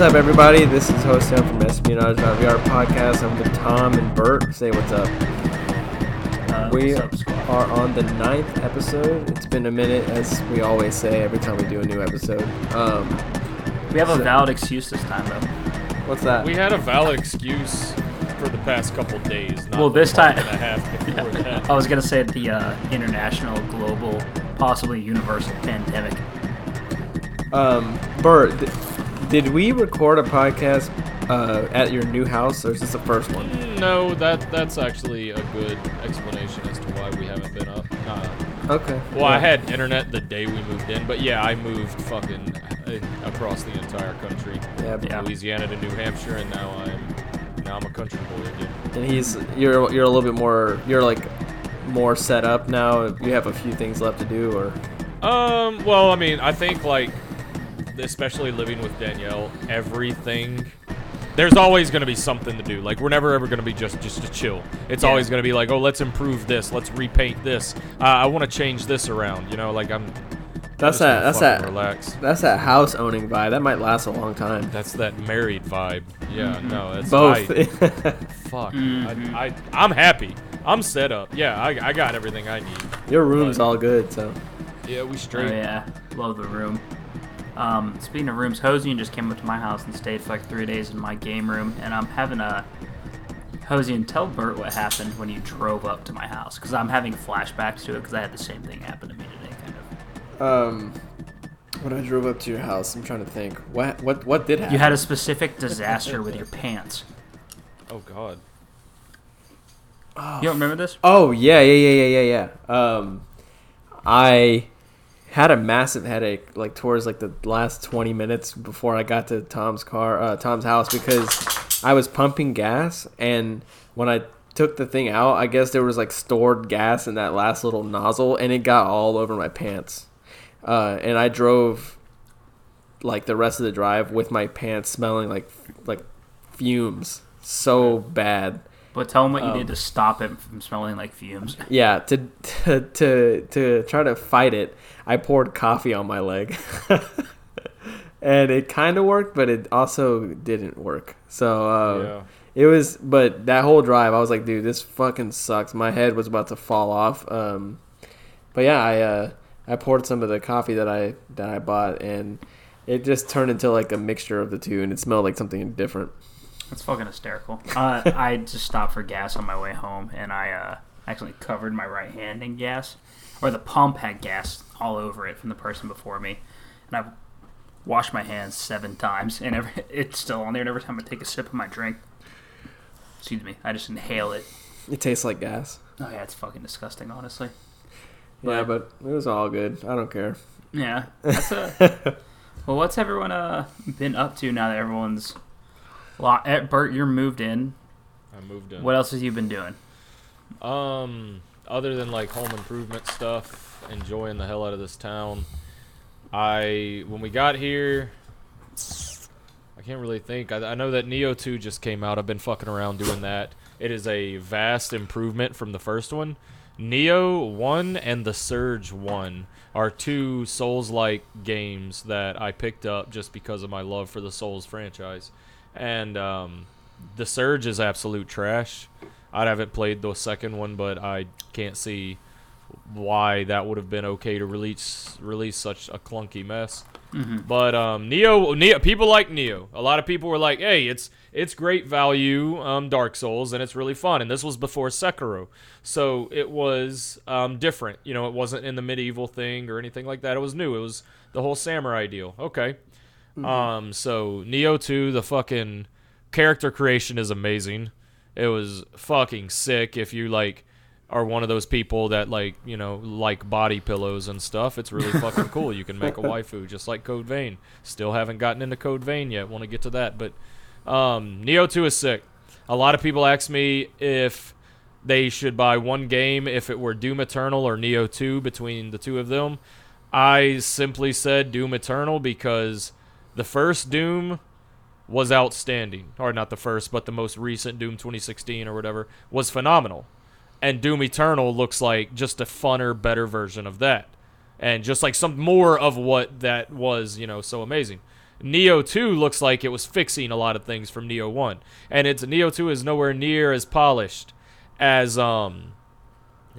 What's up, everybody? This is host Sam from Espionage.VR podcast. I'm with Tom and Bert. Say what's up. Uh, We what's up, are on the ninth episode. It's been a minute, as we always say every time we do a new episode. Um, We have a valid excuse this time, though. what's that? We had a valid excuse for the past couple days. Not Well, this time- and a half before that. I was gonna say the uh, international, global, possibly universal pandemic. Um, Bert, th- did we record a podcast uh, at your new house, or is this the first one? No, that that's actually a good explanation as to why we haven't been up. Uh, Okay. well, I had internet the day we moved in, but yeah, I moved fucking uh, across the entire country, Yeah, Yeah. Louisiana to New Hampshire, and now I'm now I'm a country boy again. and he's you're you're a little bit more you're like more set up now. You have a few things left to do, or Um, well, I mean, I think like, especially living with Danielle, everything. There's always going to be something to do. Like we're never ever going to be just just to chill. It's Yeah. always going to be like, oh, let's improve this, let's repaint this. Uh, I want to change this around. You know, like I'm. that's that that's that Relax. that's that house owning vibe. That might last a long time. That's that married vibe. Yeah, no, that's Both. I, fuck. Mhm. I, I I'm happy. I'm set up. Yeah, I, I got everything I need. Your room's But- all good, so Yeah, we Oh yeah, love the room. Um, speaking of rooms, Hosian just came up to my house and stayed for like three days in my game room, and I'm having a Hosian tell Bert what happened when you drove up to my house because I'm having flashbacks to it because I had the same thing happen to me today, kind of. um, when I drove up to your house, I'm trying to think what what what did happen. You had a specific disaster with your pants. Oh God. You don't remember this? Oh yeah, yeah, yeah, yeah, yeah, yeah. Um, I had a massive headache like towards like the last 20 minutes before I got to Tom's car, uh, Tom's house because I was pumping gas and when I took the thing out, I guess there was like stored gas in that last little nozzle and it got all over my pants. Uh, and I drove like the rest of the drive with my pants smelling like like fumes so bad. But tell him what you Um, did to stop it from smelling like fumes. Yeah, to to to to try to fight it, I poured coffee on my leg. and it kind of worked, but it also didn't work. So uh, yeah. it was but that whole drive I was like, dude, this fucking sucks. My head was about to fall off. Um but yeah, I uh I poured some of the coffee that I that I bought and it just turned into like a mixture of the two and it smelled like something different. That's fucking hysterical. Uh, I just stopped for gas on my way home, and I uh, actually covered my right hand in gas, or the pump had gas all over it from the person before me, and I've washed my hands seven times, and every, it's still on there. And every time I take a sip of my drink, excuse me, I just inhale it. It tastes like gas. Oh yeah, it's fucking disgusting, honestly. Yeah, but it was all good. I don't care. Yeah, that's a. well, what's everyone uh been up to now that everyone's? Lo- eh, Bert, you're moved in. I moved in. What else have you been doing? Um, other than like home improvement stuff, enjoying the hell out of this town. I when we got here, I can't really think. I, I know that Nioh 2 just came out. I've been fucking around doing that. It is a vast improvement from the first one. Nioh 1 and The Surge 1 are two Souls-like games that I picked up just because of my love for the Souls franchise. And um, The Surge is absolute trash. I haven't played the second one, but I can't see why that would have been okay to release release such a clunky mess. But um, Nioh, Nioh, people like Nioh. A lot of people were like, "Hey, it's it's great value, um, Dark Souls, and it's really fun." And this was before Sekiro, so it was um, different. You know, it wasn't in the medieval thing or anything like that. It was new. It was the whole samurai deal. Okay. Um, so Nioh 2, the fucking character creation is amazing. It was fucking sick. If you like are one of those people that like, you know, like body pillows and stuff, it's really fucking cool. You can make a waifu just like Code Vein. Still haven't gotten into Code Vein yet. Want to get to that, but um, Nioh 2 is sick. A lot of people ask me if they should buy one game if it were Doom Eternal or Nioh 2 between the two of them. I simply said Doom Eternal because the first Doom was outstanding. Or not the first, but the most recent Doom 2016 or whatever was phenomenal. And Doom Eternal looks like just a funner, better version of that. And just like some more of what that was, you know, so amazing. Nioh 2 looks like it was fixing a lot of things from Nioh 1. And it's Nioh 2 is nowhere near as polished as um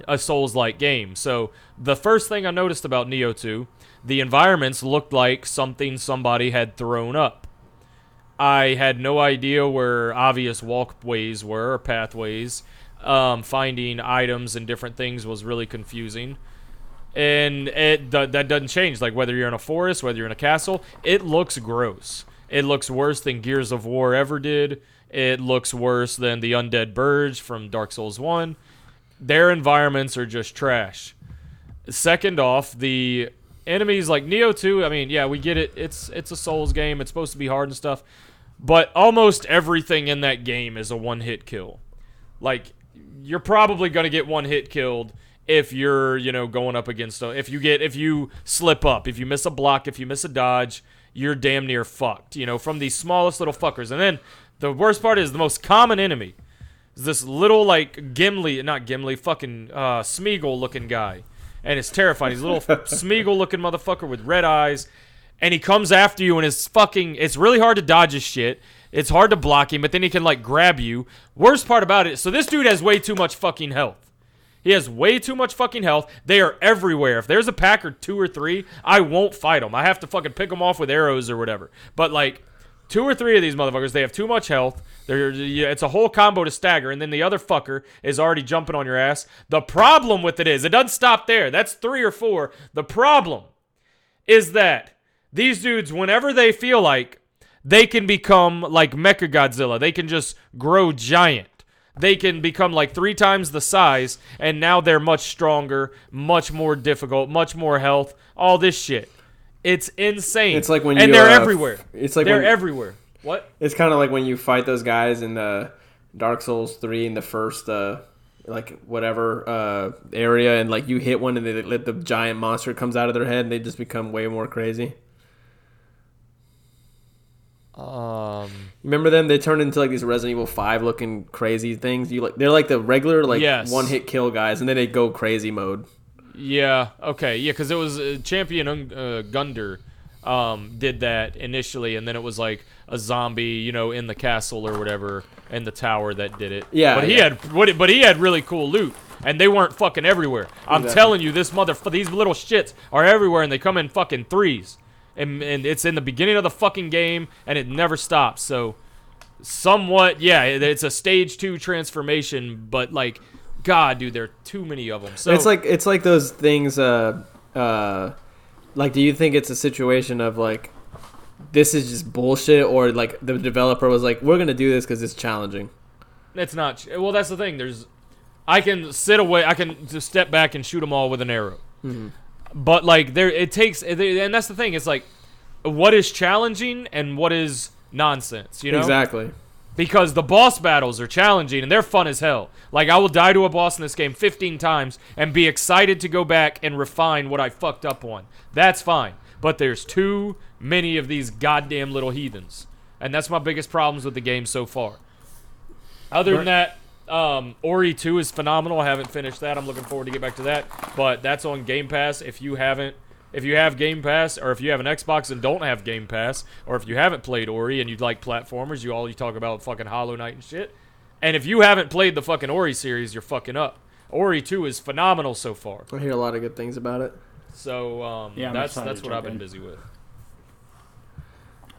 a Souls-like game. So the first thing I noticed about Nioh 2, the environments looked like something somebody had thrown up. I had no idea where obvious walkways were or pathways. Um, finding items and different things was really confusing. And it that doesn't change. Like whether you're in a forest, whether you're in a castle, it looks gross. It looks worse than Gears of War ever did. It looks worse than the Undead Burg from Dark Souls 1. Their environments are just trash. Second off, the enemies like Nioh 2, I mean, yeah, we get it. It's it's a Souls game. It's supposed to be hard and stuff. But almost everything in that game is a one-hit kill. Like you're probably going to get one hit killed if you're, you know, going up against if you get if you slip up, if you miss a block, if you miss a dodge, you're damn near fucked, you know, from these smallest little fuckers. And then the worst part is the most common enemy is this little like Gimli, not Gimli, fucking uh, Smeagol looking guy, and it's terrifying. He's a little Smeagol looking motherfucker with red eyes, and he comes after you and is fucking. It's really hard to dodge his shit. It's hard to block him, but then he can like grab you. Worst part about it, so this dude has way too much fucking health. He has way too much fucking health. They are everywhere. If there's a pack or two or three, I won't fight them. I have to fucking pick them off with arrows or whatever. But like two or three of these motherfuckers, they have too much health. They're, it's a whole combo to stagger, and then the other fucker is already jumping on your ass. The problem with it is, it doesn't stop there. That's three or four. The problem is that these dudes, whenever they feel like, they can become like Mecha Godzilla. They can just grow giant. They can become like three times the size, and now they're much stronger, much more difficult, much more health. All this shit. It's insane. It's like when and you, they're uh, everywhere. it's like they're when- everywhere. What? It's kind of like when you fight those guys in the Dark Souls three in the first uh like whatever uh area, and like you hit one and they let the giant monster comes out of their head, and they just become way more crazy. Um. Remember them? They turn into like these Resident Evil Five looking crazy things. You like they're like the regular like Yes. one hit kill guys, and then they go crazy mode. Yeah. Okay. Yeah, because it was uh, Champion uh, Gundyr um, did that initially, and then it was like a zombie, you know, in the castle or whatever, in the tower that did it. Yeah, But he yeah. had, what- but he had really cool loot, and they weren't fucking everywhere. I'm Exactly. telling you, this mother, these little shits are everywhere, and they come in fucking threes, and and it's in the beginning of the fucking game, and it never stops. So somewhat yeah it's a stage two transformation but like god dude there are too many of them so it's like it's like those things. Uh, uh, like, do you think it's a situation of like this is just bullshit, or like the developer was like, we're gonna do this because it's challenging? it's not ch- well that's the thing there's i can sit away i can just step back and shoot them all with an arrow but like there it takes and that's the thing it's like what is challenging and what is nonsense you know Exactly. because the boss battles are challenging and they're fun as hell. Like I will die to a boss in this game 15 times and be excited to go back and refine what I fucked up on. That's fine. But there's too many of these goddamn little heathens. And that's my biggest problems with the game so far. Other than that, um, Ori 2 is phenomenal. I haven't finished that. I'm looking forward to get back to that. But that's on Game Pass. If you haven't, if you have Game Pass, or if you have an Xbox and don't have Game Pass, or if you haven't played Ori and you'd like platformers, you all you talk about fucking Hollow Knight and shit. And if you haven't played the fucking Ori series, you're fucking up. Ori 2 is phenomenal so far. I hear a lot of good things about it. So um, Yeah, I'm that's that's what I've been in. busy with.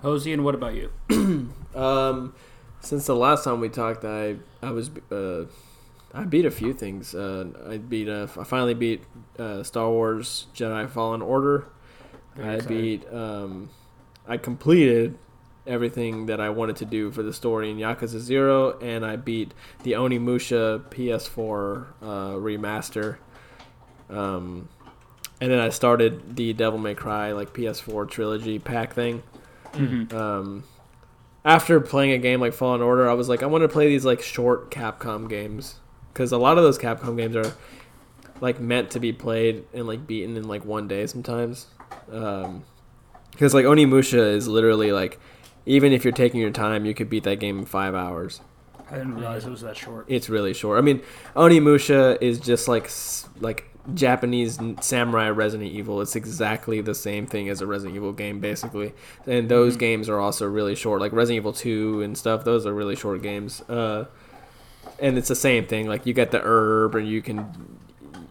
Hosey, and what about you? Um, since the last time we talked, I I was uh, I beat a few things. Uh, I beat uh, I finally beat uh, Star Wars Jedi Fallen Order. Very I excited. beat um, I completed everything that I wanted to do for the story in Yakuza Zero, and I beat the Onimusha PS4 uh, remaster. Um, and then I started the Devil May Cry like PS4 trilogy pack thing. Mm-hmm. Um, after playing a game like Fallen Order, I was like, I want to play these like short Capcom games because a lot of those Capcom games are like meant to be played and like beaten in like one day sometimes. Um, because like Onimusha is literally like, even if you're taking your time, you could beat that game in five hours. I didn't realize it was that short. It's really short. I mean, Onimusha is just like like Japanese samurai Resident Evil. It's exactly the same thing as a Resident Evil game, basically. And those games are also really short, like Resident Evil Two and stuff. Those are really short games. Uh, and it's the same thing. Like you get the herb, and you can.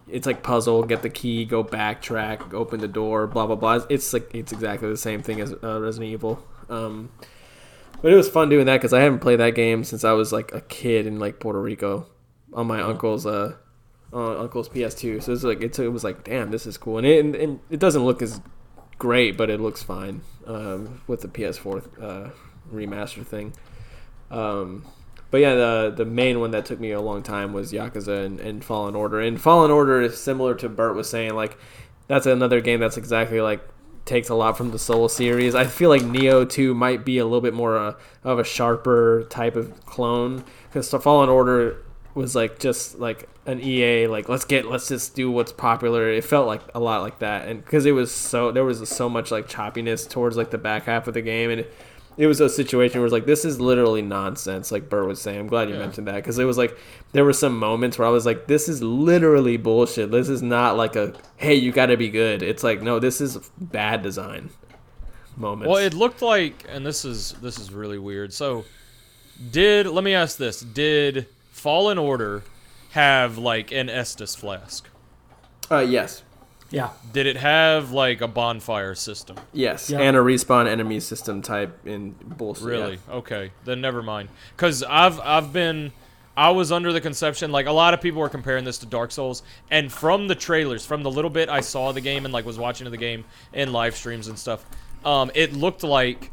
It's like puzzle. Get the key, go backtrack, open the door, blah blah blah. It's like it's exactly the same thing as uh, Resident Evil. Um, but it was fun doing that because I haven't played that game since I was like a kid in like Puerto Rico on my uncle's uh, uh uncle's PS2. So it's like it's, it was like damn, this is cool, and it and, it doesn't look as great, but it looks fine um, with the PS4 uh, remaster thing. Um, but yeah, the the main one that took me a long time was Yakuza and, and Fallen Order. And Fallen Order is similar to Bert was saying, like that's another game that's exactly like takes a lot from the Soul series. I feel like Nioh 2 might be a little bit more uh, of a sharper type of clone because Fallen Order was like just like an EA like let's get let's just do what's popular. It felt like a lot like that, and because it was so there was so much like choppiness towards like the back half of the game, and it, it was a situation where it's like this is literally nonsense. Like Bert was saying, I'm glad you Yeah. mentioned that because it was like there were some moments where I was like, this is literally bullshit. This is not like a hey you got to be good. It's like no, this is bad design moments. Well, it looked like, and this is this is really weird. So, did let me ask this: Did Fallen Order have like an Estus flask? uh, yes. Yeah. Did it have like a bonfire system? Yes, Yeah. and a respawn enemy system type in bullshit. Really? Okay, then never mind. Cause I've I've been I was under the conception like a lot of people were comparing this to Dark Souls, and from the trailers, from the little bit I saw the game and like was watching the game in live streams and stuff, um, it looked like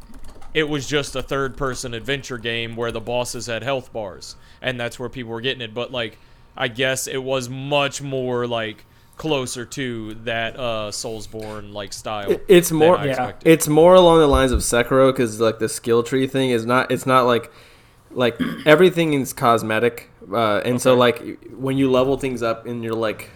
it was just a third person adventure game where the bosses had health bars, and that's where people were getting it. But like, I guess it was much more like closer to that uh Soulsborne like style. It- it's more Yeah. expected. it's more along the lines of Sekiro because like the skill tree thing is not it's not like like everything is cosmetic uh, and so like when you level things up and you're like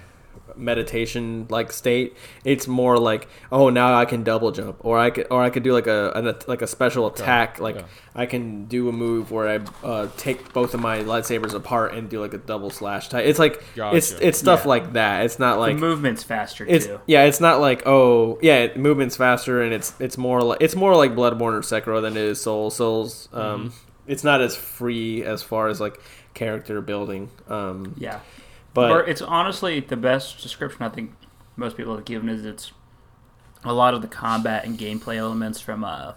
meditation like state it's more like oh now i can double jump or i could or i could do like a an, like a special attack like yeah. i can do a move where i uh, take both of my lightsabers apart and do like a double slash type it's like it's Gotcha. it's stuff Yeah. like that it's not like the movement's faster it's too. yeah, it's not like oh yeah, it, movement's faster and it's it's more like it's more like Bloodborne or Sekiro than it is Soul. Souls, um, it's not as free as far as like character building. Um, Yeah. But Or it's honestly the best description I think most people have given is it's a lot of the combat and gameplay elements from uh,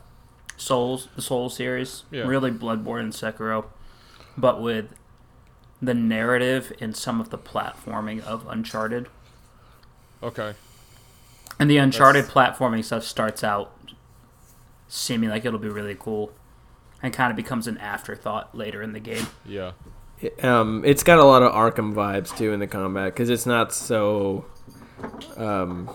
Souls, the Soul series, Yeah. really Bloodborne and Sekiro, but with the narrative and some of the platforming of Uncharted. Okay. And the Uncharted platforming stuff starts out seeming like it'll be really cool and kind of becomes an afterthought later in the game. Yeah. Um, it's got a lot of Arkham vibes too in the combat because it's not so. Um,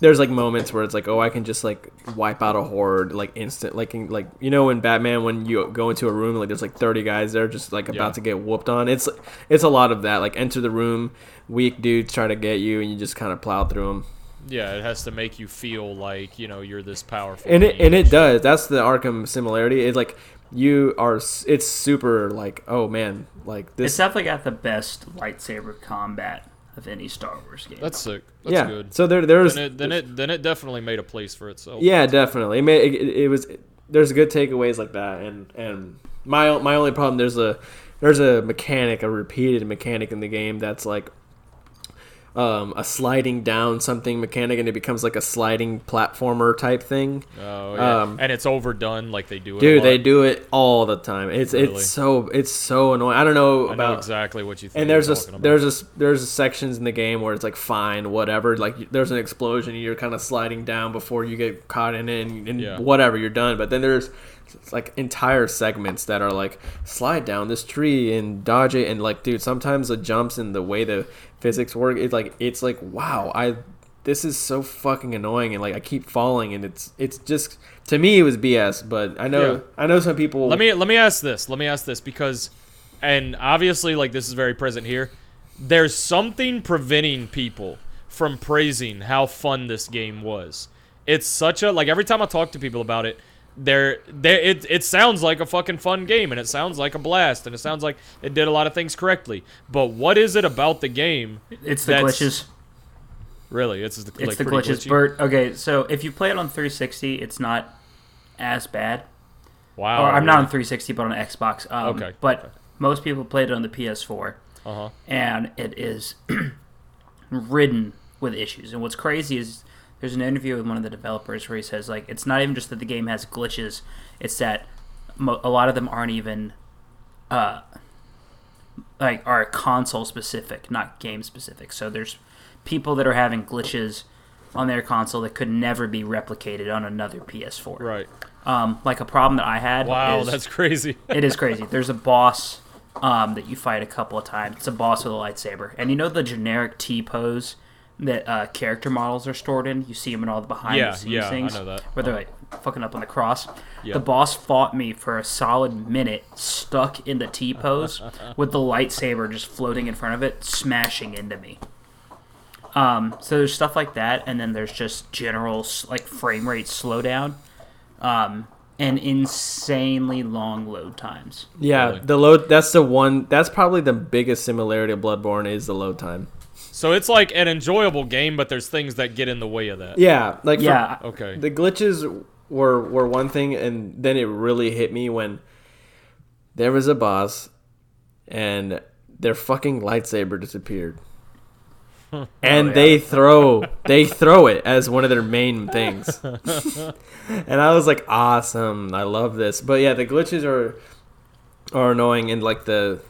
there's like moments where it's like, oh, I can just like wipe out a horde like instant, like in, like you know in Batman when you go into a room like there's like 30 guys there just like about Yeah. to get whooped on. It's it's a lot of that. Like enter the room, weak dudes try to get you, and you just kind of plow through them. Yeah, it has to make you feel like you know you're this powerful. and it and it does. That's the Arkham similarity. It's like you are it's super like oh man, like It's this. definitely got the best lightsaber combat of any Star Wars game. That's sick. That's yeah. good. So there there's Then it, then it then it definitely made a place for itself. yeah definitely. It, made, it, it was there's good takeaways like that and and my my only problem there's a there's a mechanic a repeated mechanic in the game that's like um, a sliding down something mechanic and it becomes like a sliding platformer type thing. Oh yeah. Um, and it's overdone like they do. It Dude, they do it all the time. It's Really? it's so it's so annoying. I don't know I about know exactly what you think. and there's a about. there's a there's a sections in the game where it's like fine whatever like there's an explosion and you're kind of sliding down before you get caught in it and, and Yeah. whatever you're done but then there's like entire segments that are like slide down this tree and dodge it and like dude sometimes the jumps and the way the physics work it's like it's like wow I this is so fucking annoying and like I keep falling and it's it's just to me it was BS but I know Yeah. I know some people Let me let me ask this. Let me ask this because, and obviously, like this is very present here. There's something preventing people from praising how fun this game was. It's such a like every time I talk to people about it, there there it it sounds like a fucking fun game and it sounds like a blast and it sounds like it did a lot of things correctly. But what is it about the game? It's the glitches. Really, it's the, It's like the glitches. glitchy? Bert, okay, so if you play it on 360, it's not as bad. Wow. or I'm not on 360, but on Xbox. Um, Okay, But okay. most people played it on the PS4, Uh huh. and it is ridden with issues. And what's crazy is there's an interview with one of the developers where he says like it's not even just that the game has glitches; it's that mo- a lot of them aren't even uh, like are console specific, not game specific. So there's people that are having glitches on their console that could never be replicated on another PS4. Right. Um, like a problem that I had. Wow, is, that's crazy. it is crazy. There's a boss um, that you fight a couple of times. It's a boss with a lightsaber, and you know the generic T pose that uh, character models are stored in. You see them in all the behind Yeah, the scenes yeah, I things, know that. where they're like fucking up on the cross. Yeah. The boss fought me for a solid minute, stuck in the T pose, with the lightsaber just floating in front of it, smashing into me. Um, so there's stuff like that, and then there's just general like frame rate slowdown, um, and insanely long load times. Yeah, Really? the load. That's the one. That's probably the biggest similarity of Bloodborne is the load time. So it's like an enjoyable game, but there's things that get in the way of that. Yeah, like for- Yeah, Okay. the glitches were were one thing, and then it really hit me when there was a boss, and their fucking lightsaber disappeared, and oh, yeah. they throw they throw it as one of their main things, and I was like, awesome, I love this. But yeah, the glitches are are annoying, and like the.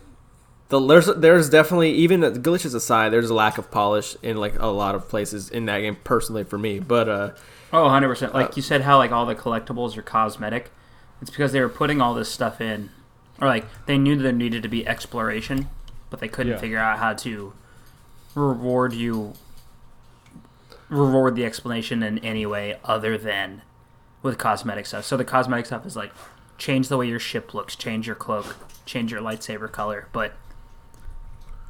The, there's there's definitely even glitches aside, there's a lack of polish in like a lot of places in that game personally for me. But uh, Oh, 100%. Uh, Like you said, how like all the collectibles are cosmetic. It's because they were putting all this stuff in, or like they knew there needed to be exploration, but they couldn't Yeah. figure out how to reward you, reward the explanation in any way other than with cosmetic stuff. So the cosmetic stuff is like change the way your ship looks, change your cloak, change your lightsaber color, but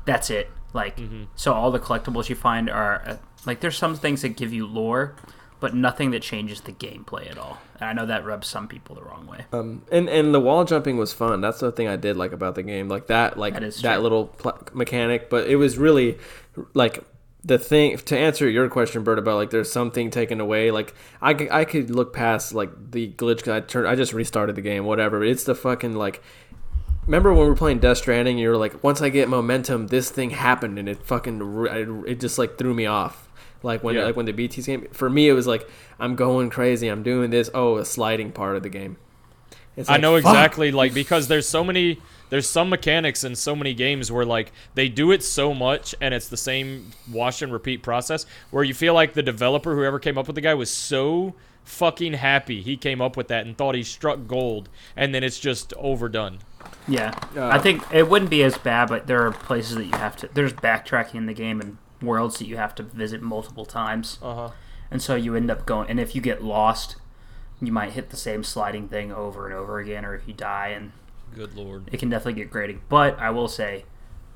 that's it. Like, so all the collectibles you find are uh, like there's some things that give you lore, but nothing that changes the gameplay at all. And I know that rubs some people the wrong way. Um, and and the wall jumping was fun. That's the thing I did like about the game, like that, like That that, is true. little pl- mechanic. But it was really like the thing to answer your question, Bert, about like there's something taken away. Like I, could- I could look past like the glitch. 'cause I turned, I just restarted the game, whatever. It's the fucking like. Remember when we were playing Death Stranding? And you were like, once I get momentum, this thing happened, and it fucking it just like threw me off. Like when Yeah. like when the BTS game for me, it was like I'm going crazy. I'm doing this. Oh, a sliding part of the game. It's I like, know fuck. exactly like because there's so many there's some mechanics in so many games where like they do it so much and it's the same wash and repeat process where you feel like the developer whoever came up with the guy was so fucking happy he came up with that and thought he struck gold and then it's just overdone. Yeah, Uh, I think it wouldn't be as bad, but there are places that you have to. There's backtracking in the game and worlds that you have to visit multiple times, Uh-huh. and so you end up going. And if you get lost, you might hit the same sliding thing over and over again, or if you die, and Good lord. it can definitely get grating. But I will say,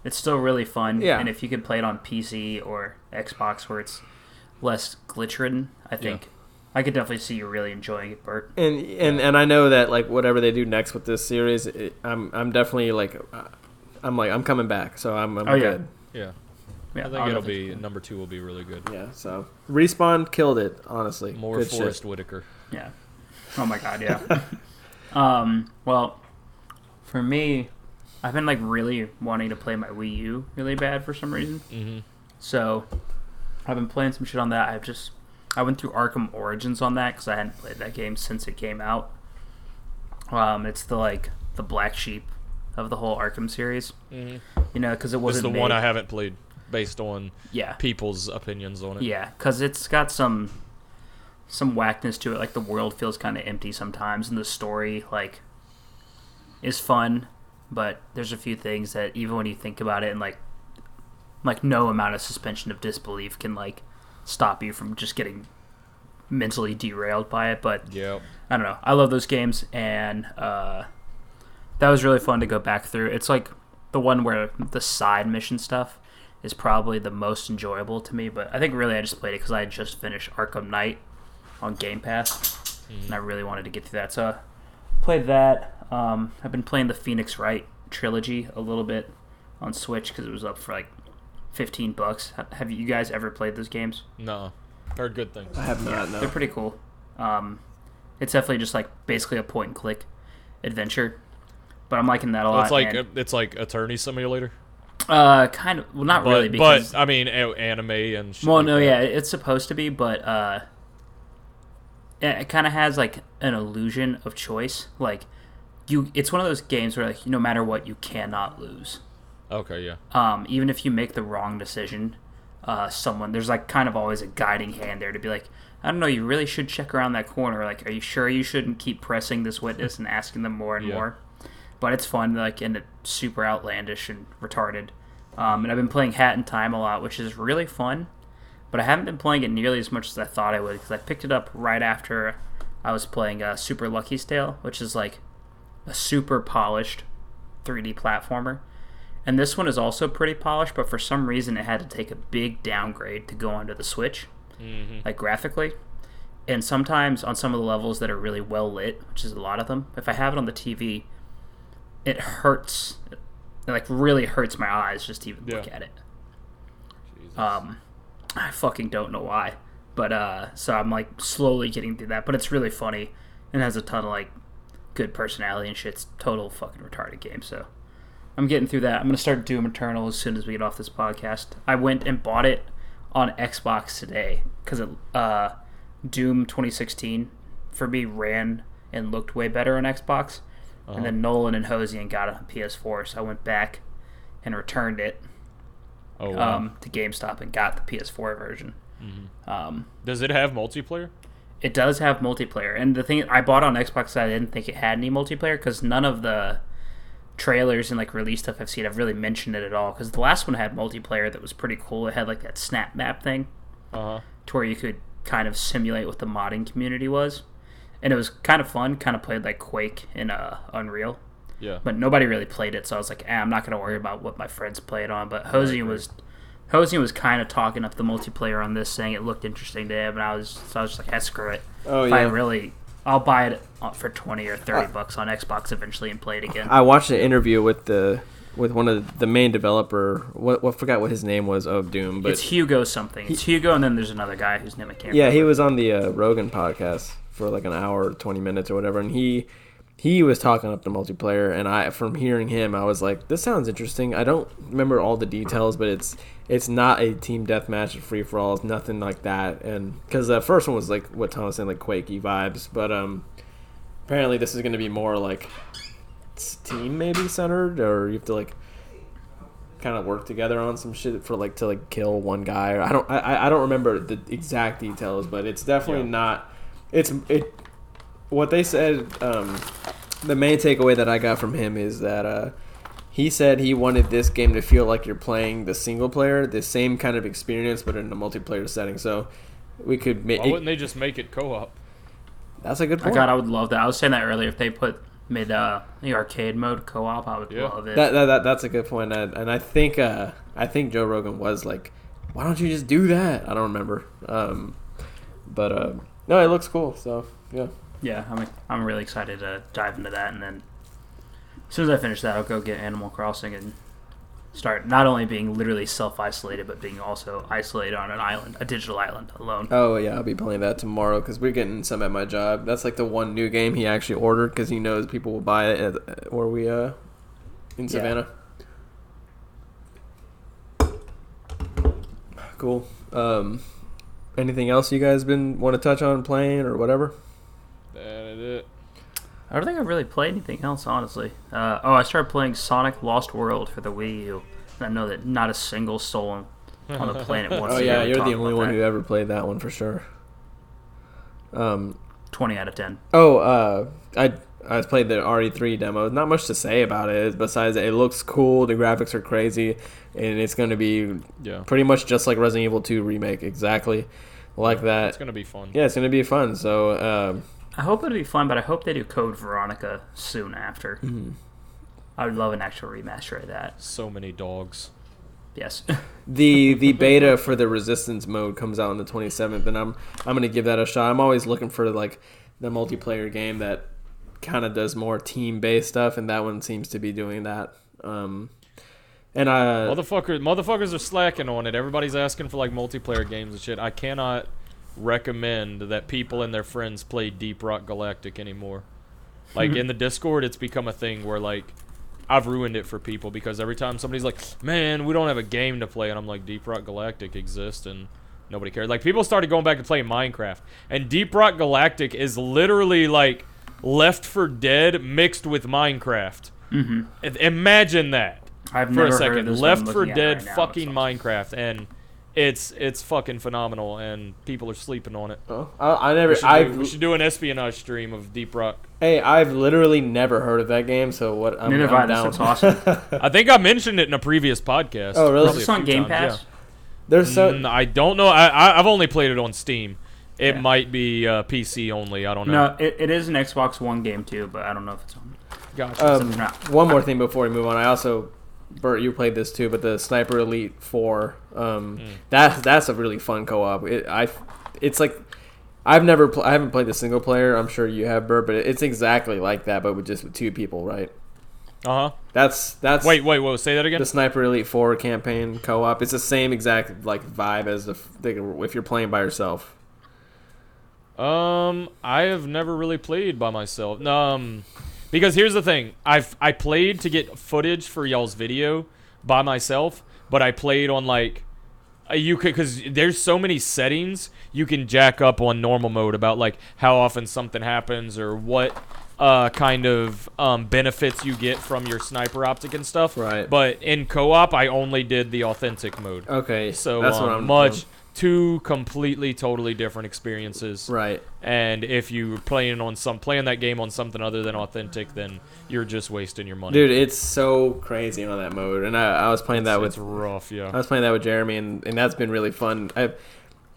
it's still really fun. Yeah. And if you could play it on PC or Xbox where it's less glitch ridden, I think I could definitely see you really enjoying it, Bert. And and and I know that like whatever they do next with this series, it, I'm I'm definitely like uh, I'm like I'm coming back. So I'm, I'm Oh, good. Yeah. Yeah, I think I'll it'll definitely- be number 2 will be really good. Yeah. So respawn killed it. Honestly, More good Forest shit. Whitaker. Yeah. Oh my god, yeah. um, well, for me, I've been like really wanting to play my Wii U really bad for some reason. Mhm. So, I've been playing some shit on that. I've just I went through Arkham Origins on that because I hadn't played that game since it came out. Um, it's the like the black sheep of the whole Arkham series. Mhm. You know, because it wasn't the one I haven't played based on Yeah, people's opinions on it. Yeah, because it's got some some whackness to it. Like the world feels kind of empty sometimes, and the story like is fun, but there's a few things that even when you think about it, and like like no amount of suspension of disbelief can like stop you from just getting mentally derailed by it. But Yeah. I don't know. I love those games, and uh, that was really fun to go back through. It's like the one where the side mission stuff is probably the most enjoyable to me. But I think really I just played it because I had just finished Arkham Knight on Game Pass, and I really wanted to get through that. So I played that. Um, I've been playing the Phoenix Wright trilogy a little bit on Switch because it was up for like fifteen bucks. Have you guys ever played those games? No, heard good things. I have not. They're pretty cool. Um, it's definitely just like basically a point and click adventure, but I'm liking that a lot. it's like and- it's like Attorney Simulator, uh, kind of. Well, not but, really because but I mean a- anime and. Shit Well, like no, that. yeah, it's supposed to be, but uh, it, it kind of has like an illusion of choice. Like you, it's one of those games where like no matter what, you cannot lose. Okay, yeah. Um, even if you make the wrong decision, uh, someone there's like kind of always a guiding hand there to be like, I don't know, you really should check around that corner. Like, are you sure you shouldn't keep pressing this witness and asking them more and Yeah. more? But it's fun, like, and it's super outlandish and retarded. Um, and I've been playing Hat in Time a lot, which is really fun. But I haven't been playing it nearly as much as I thought I would because I picked it up right after I was playing uh, Super Lucky's Tale, which is like a super polished 3D platformer. And this one is also pretty polished, but for some reason it had to take a big downgrade to go onto the Switch, hmm like graphically. And sometimes on some of the levels that are really well lit, which is a lot of them, if I have it on the TV, it hurts. It like really hurts my eyes just to even look at it. Jesus. Um, I fucking don't know why, but uh, so I'm like slowly getting through that. But it's really funny and has a ton of like good personality and shit. It's total fucking retarded game. So I'm getting through that. I'm gonna start Doom Eternal as soon as we get off this podcast. I went and bought it on Xbox today because uh, Doom 2016 for me ran and looked way better on Xbox. Uh-huh. And then Nolan and Hosian got it on PS4, so I went back and returned it oh, wow. um, to GameStop and got the PS4 version. Mhm. Um, Does it have multiplayer? it does have multiplayer, and the thing I bought on Xbox, I didn't think it had any multiplayer because none of the trailers and like release stuff I've seen I've really mentioned it at all. Because the last one had multiplayer that was pretty cool. It had like that snap map thing Uh huh. to where you could kind of simulate what the modding community was, and it was kind of fun. Kind of played like Quake in uh, Unreal. Yeah. but nobody really played it. So I was like, eh, I'm not gonna worry about what my friends play it on. But Hosian was, Hosian was kind of talking up the multiplayer on this, saying it looked interesting to him, and I was, so I was just like, hey, screw it. Oh if I really, I'll buy it uh, for twenty or thirty Uh, bucks on Xbox eventually and play it again. I watched an interview with the with one of the main developer. What, what forgot what his name was of Doom, but it's Hugo something. It's Hugo, and then there's another guy whose name I can't. yeah, he was on the uh, Rogan podcast for like an hour, twenty minutes or whatever, and he he was talking up the multiplayer, and I from hearing him, I was like, this sounds interesting. I don't remember all the details, but it's it's not a team deathmatch, or free for all, it's nothing like that, and because the first one was like what Tom was saying, like Quakey vibes, but um, apparently this is going to be more like team maybe centered, or you have to like kind of work together on some shit for like to like kill one guy. Or I don't I- I I don't remember the exact details, but it's definitely Yeah. not. It's it. What they said. Um, the main takeaway that I got from him is that uh, he said he wanted this game to feel like you're playing the single player, the same kind of experience, but in a multiplayer setting. So we could make. Why wouldn't they just make it co-op? that's a good I point. God, I would love that. I was saying that earlier. If they put mid uh, the arcade mode co-op, I would Yeah. love it. That, that, that that's a good point, and, and I think uh, I think Joe Rogan was like, "Why don't you just do that?" I don't remember, um, but uh, no, it looks cool. So yeah, yeah, I'm I'm really excited to dive into that, and then as soon as I finish that, I'll go get Animal Crossing and start not only being literally self isolated, but being also isolated on an island, a digital island alone. oh yeah, I'll be playing that tomorrow because we're getting some at my job. That's like the one new game he actually ordered because he knows people will buy it at, where we uh in Yeah. Savannah. Cool. Um, anything else you guys been want to touch on playing or whatever? That is it. I don't think I've really played anything else, honestly. Uh, oh, I started playing Sonic Lost World for the Wii U. And I know that not a single soul on, on the planet wants Oh to Oh yeah, you're talk the only one that. who ever played that one for sure. Um. 20 out of 10. Oh, uh, I I played the RE3 demo. Not much to say about it besides it looks cool. The graphics are crazy, and it's going to be Yeah. pretty much just like Resident Evil 2 remake, exactly like that. It's gonna be fun. yeah, it's going to be fun. So, um, I hope it'll be fun, but I hope they do Code Veronica soon after. Mm-hmm. I would love an actual remaster of that. So many dogs. Yes. the the beta for the Resistance mode comes out on the 27th, and I'm I'm going to give that a shot. I'm always looking for like the multiplayer game that kind of does more team based stuff, and that one seems to be doing that. Um, And I Motherfuckers, motherfuckers are slacking on it. Everybody's asking for like multiplayer games and shit. I cannot recommend that people and their friends play Deep Rock Galactic anymore. Like in the Discord, it's become a thing where like I've ruined it for people because every time somebody's like, "Man, we don't have a game to play," and I'm like, "Deep Rock Galactic exists," and nobody cared. Like people started going back to playing Minecraft, and Deep Rock Galactic is literally like Left 4 Dead mixed with Minecraft. Mm-hmm. Imagine that I've for never a heard second. Left 4 Dead right fucking. Minecraft, and it's it's fucking phenomenal, and people are sleeping on it. oh, I, I never. We should, I do, we should do an espionage stream of Deep Rock. hey, I've literally never heard of that game. So what? I'm, Neither have I'm down. This looks awesome. I think I mentioned it in a previous podcast. Oh, really? Is Probably this a on Game times, Pass? There's yeah. so Mm, I don't know. I, I I've only played it on Steam. It Yeah. might be uh, PC only. I don't know. No, it, it is an Xbox One game too, but I don't know if it's on. Gotcha. Um, No. one more thing before we move on. I also, Bert, you played this too, but the Sniper Elite Four. Um, that that's a really fun co-op. It, I, it's like. I've never, pl- I haven't played the single player. I'm sure you have, Bert, but it's exactly like that, but with just with two people, right? Uh huh. That's that's Wait, wait, wait. Say that again. the Sniper Elite Four campaign co-op. It's the same exact like vibe as the, f- the if you're playing by yourself. Um, I have never really played by myself. Um, because here's the thing: I've I played to get footage for y'all's video by myself, but I played on like uh, you could because there's so many settings you can jack up on normal mode about like how often something happens or what uh kind of um benefits you get from your sniper optic and stuff. Right. But in co-op, I only did the authentic mode. Okay, So that's um, what I'm much two completely totally different experiences. right. And if you're playing on some playing that game on something other than authentic, then you're just wasting your money. Dude, it's so crazy on that mode, and I, I was playing that with it's rough, yeah. I was playing that with Jeremy, and, and that's been really fun. I,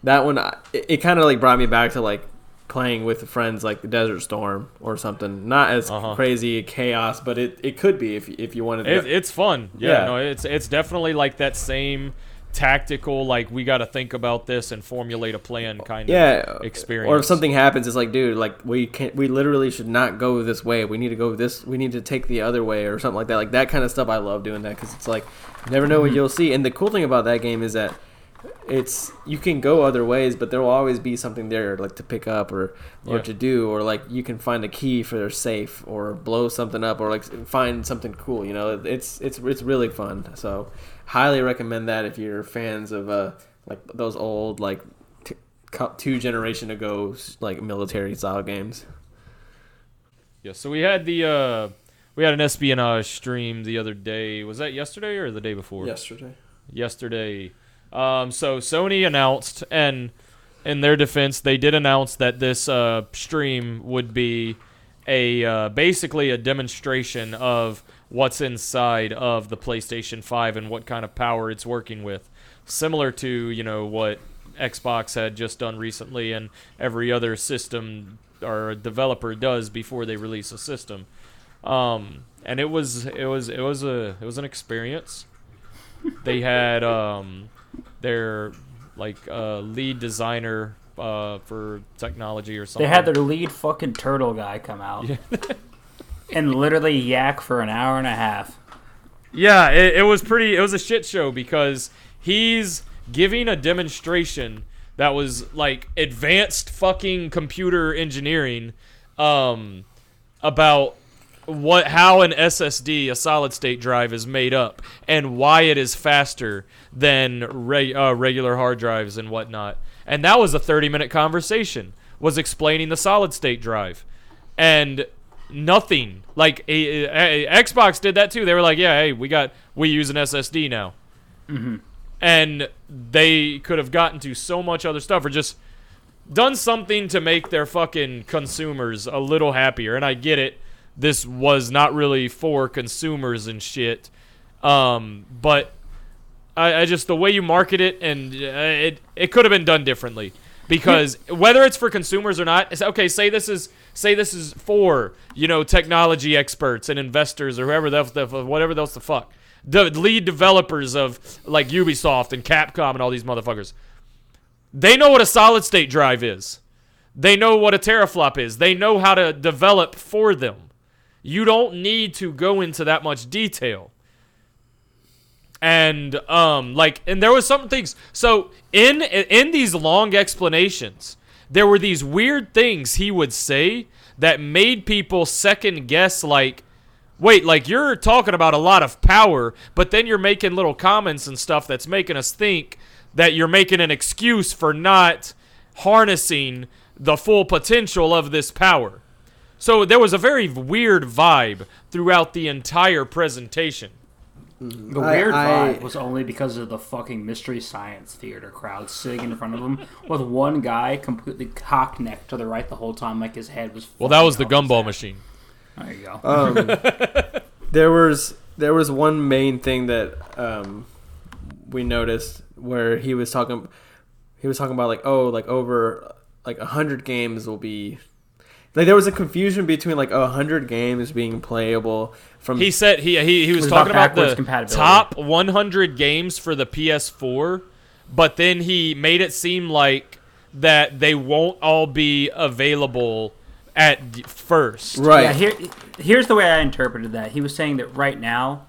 that one, I- it, it kind of like brought me back to like playing with friends, like the Desert Storm or something. Not as Uh-huh. crazy chaos, but it, it could be if if you wanted. It, to. it's fun. Yeah, Yeah. no, it's it's definitely like that same tactical like we got to think about this and formulate a plan kind yeah, of experience. Or if something happens, it's like, dude, like we can we literally should not go this way. We need to go this. We need to take the other way or something like that. Like that kind of stuff. I love doing that because it's like you never Mm-hmm. know what you'll see. And the cool thing about that game is that it's you can go other ways, but there will always be something there like to pick up or or Yeah. to do, or like you can find a key for their safe or blow something up or like find something cool. You know, it's it's it's really fun. So highly recommend that if you're fans of uh like those old like t- two generation ago like military style games. yeah, so we had the uh we had an espionage stream the other day. Was that yesterday or the day before? Yesterday. yesterday. Um, so Sony announced, and in their defense, they did announce that this uh, stream would be a uh, basically a demonstration of what's inside of the PlayStation 5 and what kind of power it's working with, similar to you know what Xbox had just done recently, and every other system or developer does before they release a system. Um, and it was it was it was a it was an experience they had um, their like uh, lead designer uh, for technology or something. They had their lead fucking turtle guy come out and literally yak for an hour and a half. yeah, it, it was pretty. It was a shit show because he's giving a demonstration that was like advanced fucking computer engineering um, about what how an SSD, a solid state drive, is made up and why it is faster than re- uh, regular hard drives and whatnot. And that was a 30 minute conversation. Was explaining the solid state drive, and nothing like a, a- a- Xbox did that too. They were like, yeah, hey, we got we use an SSD now, and they could have gotten to so much other stuff or just done something to make their fucking consumers a little happier. And I get it. This was not really for consumers and shit. Um, but I, I just the way you market it and uh, it it could have been done differently because whether it's for consumers or not, it's, okay. Say this is say this is for you know technology experts and investors or whoever the, the whatever else the fuck the lead developers of like Ubisoft and Capcom and all these motherfuckers. They know what a solid state drive is. They know what a teraflop is. They know how to develop for them. You don't need to go into that much detail. and um like and there was some things so in in these long explanations there were these weird things he would say that made people second guess like wait like you're talking about a lot of power but then you're making little comments and stuff that's making us think that you're making an excuse for not harnessing the full potential of this power. So there was a very weird vibe throughout the entire presentation The weird I- vibe was only because of the fucking mystery science theater crowd sitting in front of him with one guy completely cock necked to the right the whole time, like his head was. well that was the fucking gumball machine. There you go. Um, there was there was one main thing that um, we noticed where he was talking he was talking about like oh like over like a hundred games will be like there was a confusion between like a hundred games being playable from He said he he, he was, was talking about, backwards the top 100 games for the PS4, but then he made it seem like that they won't all be available at first. right Yeah, here, here's the way I interpreted that. He was saying that right now,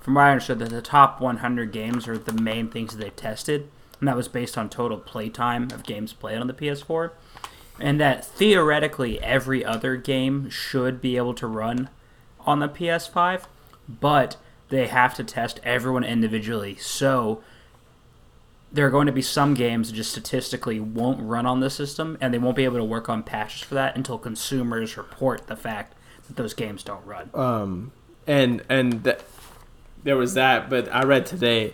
from what I understood, that the top 100 games are the main things that they tested, and that was based on total playtime of games played on the PS4, and that theoretically every other game should be able to run on the PS5, but they have to test everyone individually. So there are going to be some games that just statistically won't run on the system, and they won't be able to work on patches for that until consumers report the fact that those games don't run. um and and th- there was that but i read today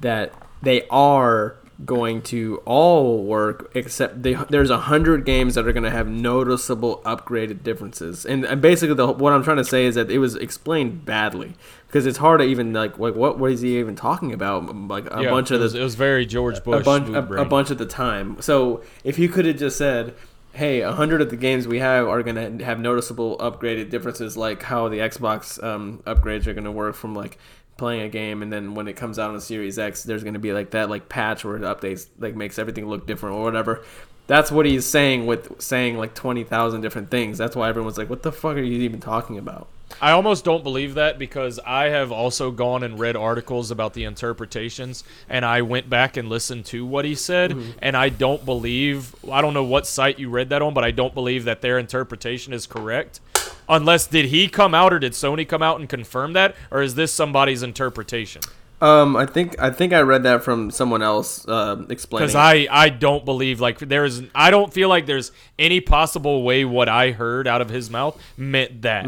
that they are going to all work except they, there's a hundred games that are going to have noticeable upgraded differences and, and basically the, what i'm trying to say is that it was explained badly because it's hard to even like like what is he even talking about like a Yeah, bunch of was, the it was very George Bush. a bunch a, a bunch of the time. So if you could have just said, "Hey, a hundred of the games we have are going to have noticeable upgraded differences, like how the Xbox um, upgrades are going to work from like playing a game, and then when it comes out on Series X, there's going to be like that like patch where it updates like makes everything look different or whatever." That's what he's saying with saying like twenty thousand different things. That's why everyone's like, "What the fuck are you even talking about?" I almost don't believe that because I have also gone and read articles about the interpretations and I went back and listened to what he said Mm-hmm. and I don't believe I don't know what site you read that on but I don't believe that their interpretation is correct. Unless did he come out or did Sony come out and confirm that or is this somebody's interpretation? Um, I think I think I read that from someone else uh, explaining. Because I, I don't believe like there is I don't feel like there's any possible way what I heard out of his mouth meant that.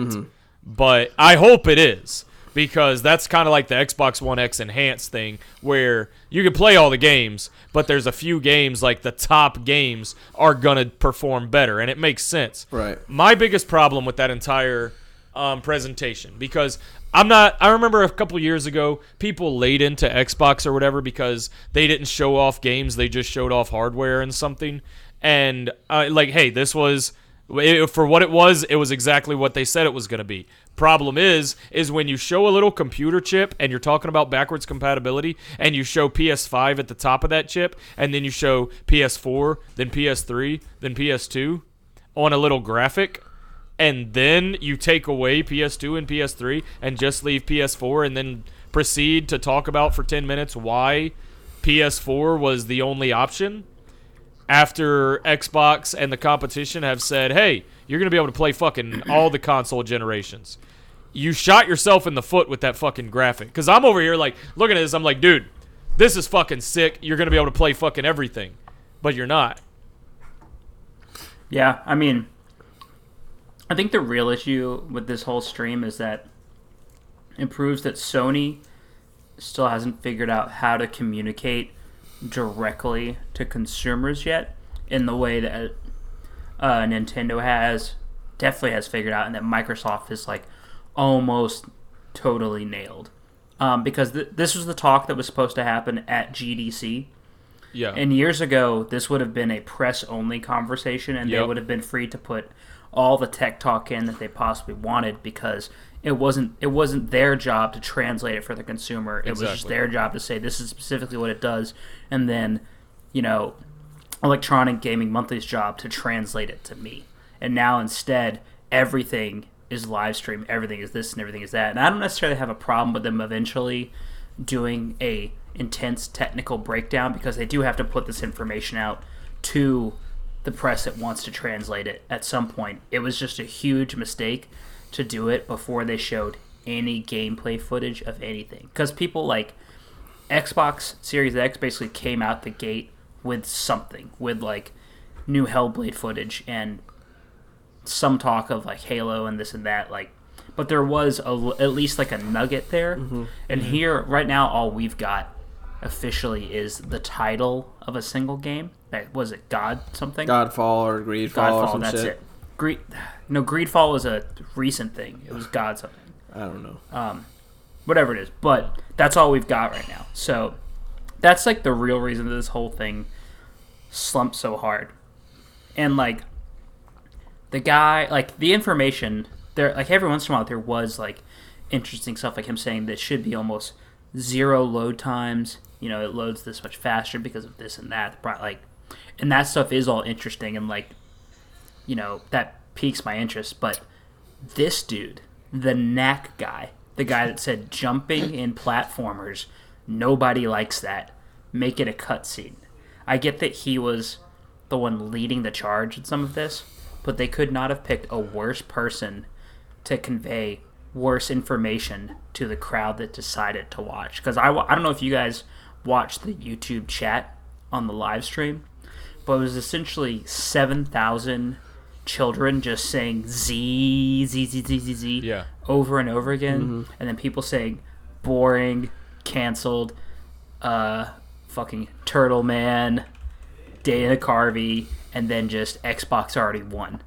But I hope it is because that's kind of like the Xbox One X enhanced thing where you can play all the games, but there's a few games like the top games are gonna perform better, and it makes sense. Right. My biggest problem with that entire um, presentation because I'm not. I remember a couple years ago, people laid into Xbox or whatever because they didn't show off games; they just showed off hardware and something. And uh, like, hey, this was it, for what it was. It was exactly what they said it was going to be. Problem is, is when you show a little computer chip and you're talking about backwards compatibility, and you show PS5 at the top of that chip, and then you show PS4, then PS3, then PS2 on a little graphic and then you take away PS2 and PS3 and just leave PS4 and then proceed to talk about for 10 minutes why PS4 was the only option after Xbox and the competition have said, "Hey, you're going to be able to play fucking all the console generations." You shot yourself in the foot with that fucking graphic cuz I'm over here like looking at this I'm like, "Dude, this is fucking sick. You're going to be able to play fucking everything." But you're not. Yeah, I mean, I think the real issue with this whole stream is that it proves that Sony still hasn't figured out how to communicate directly to consumers yet in the way that uh, Nintendo has, definitely has figured out, and that Microsoft is like almost totally nailed. Um, because th- this was the talk that was supposed to happen at GDC. Yeah. And years ago, this would have been a press only conversation, and they would have been free to put all the tech talk in that they possibly wanted because it wasn't it wasn't their job to translate it for the consumer. It was just their job to say this is specifically what it does, and then you know, Electronic Gaming Monthly's job to translate it to me. And now instead, everything is live stream, everything is this and everything is that. And I don't necessarily have a problem with them eventually doing a intense technical breakdown because they do have to put this information out to the press that wants to translate it at some point. It was just a huge mistake to do it before they showed any gameplay footage of anything because people like Xbox Series X basically came out the gate with something, with like new Hellblade footage and some talk of like Halo and this and that. Like, but there was a, at least like a nugget there. Mm-hmm. And mm-hmm. here, right now, all we've got officially is the title of a single game. That was it, God something. Godfall or Greedfall or Godfall. some That's shit. it. Greed. No, Greedfall was a recent thing. It was God something I don't know. um, whatever it is. But that's all we've got right now. So that's like the real reason that this whole thing slumped so hard. And like the guy, like the information there, like every once in a while there was like interesting stuff, like him saying this should be almost zero load times. You know, it loads this much faster because of this and that. Like, and that stuff is all interesting and like, you know, that piques my interest. But this dude, the knack guy, the guy that said jumping in platformers, nobody likes that. Make it a cutscene. I get that he was the one leading the charge in some of this, but they could not have picked a worse person to convey worse information to the crowd that decided to watch. Because I, I don't know if you guys watched the YouTube chat on the live stream, but it was essentially 7,000 children just saying Z, Z, Z, Z, Z, Z Yeah. over and over again. And then people saying boring, canceled, uh, fucking Turtle Man, Dana Carvey, and then just Xbox already won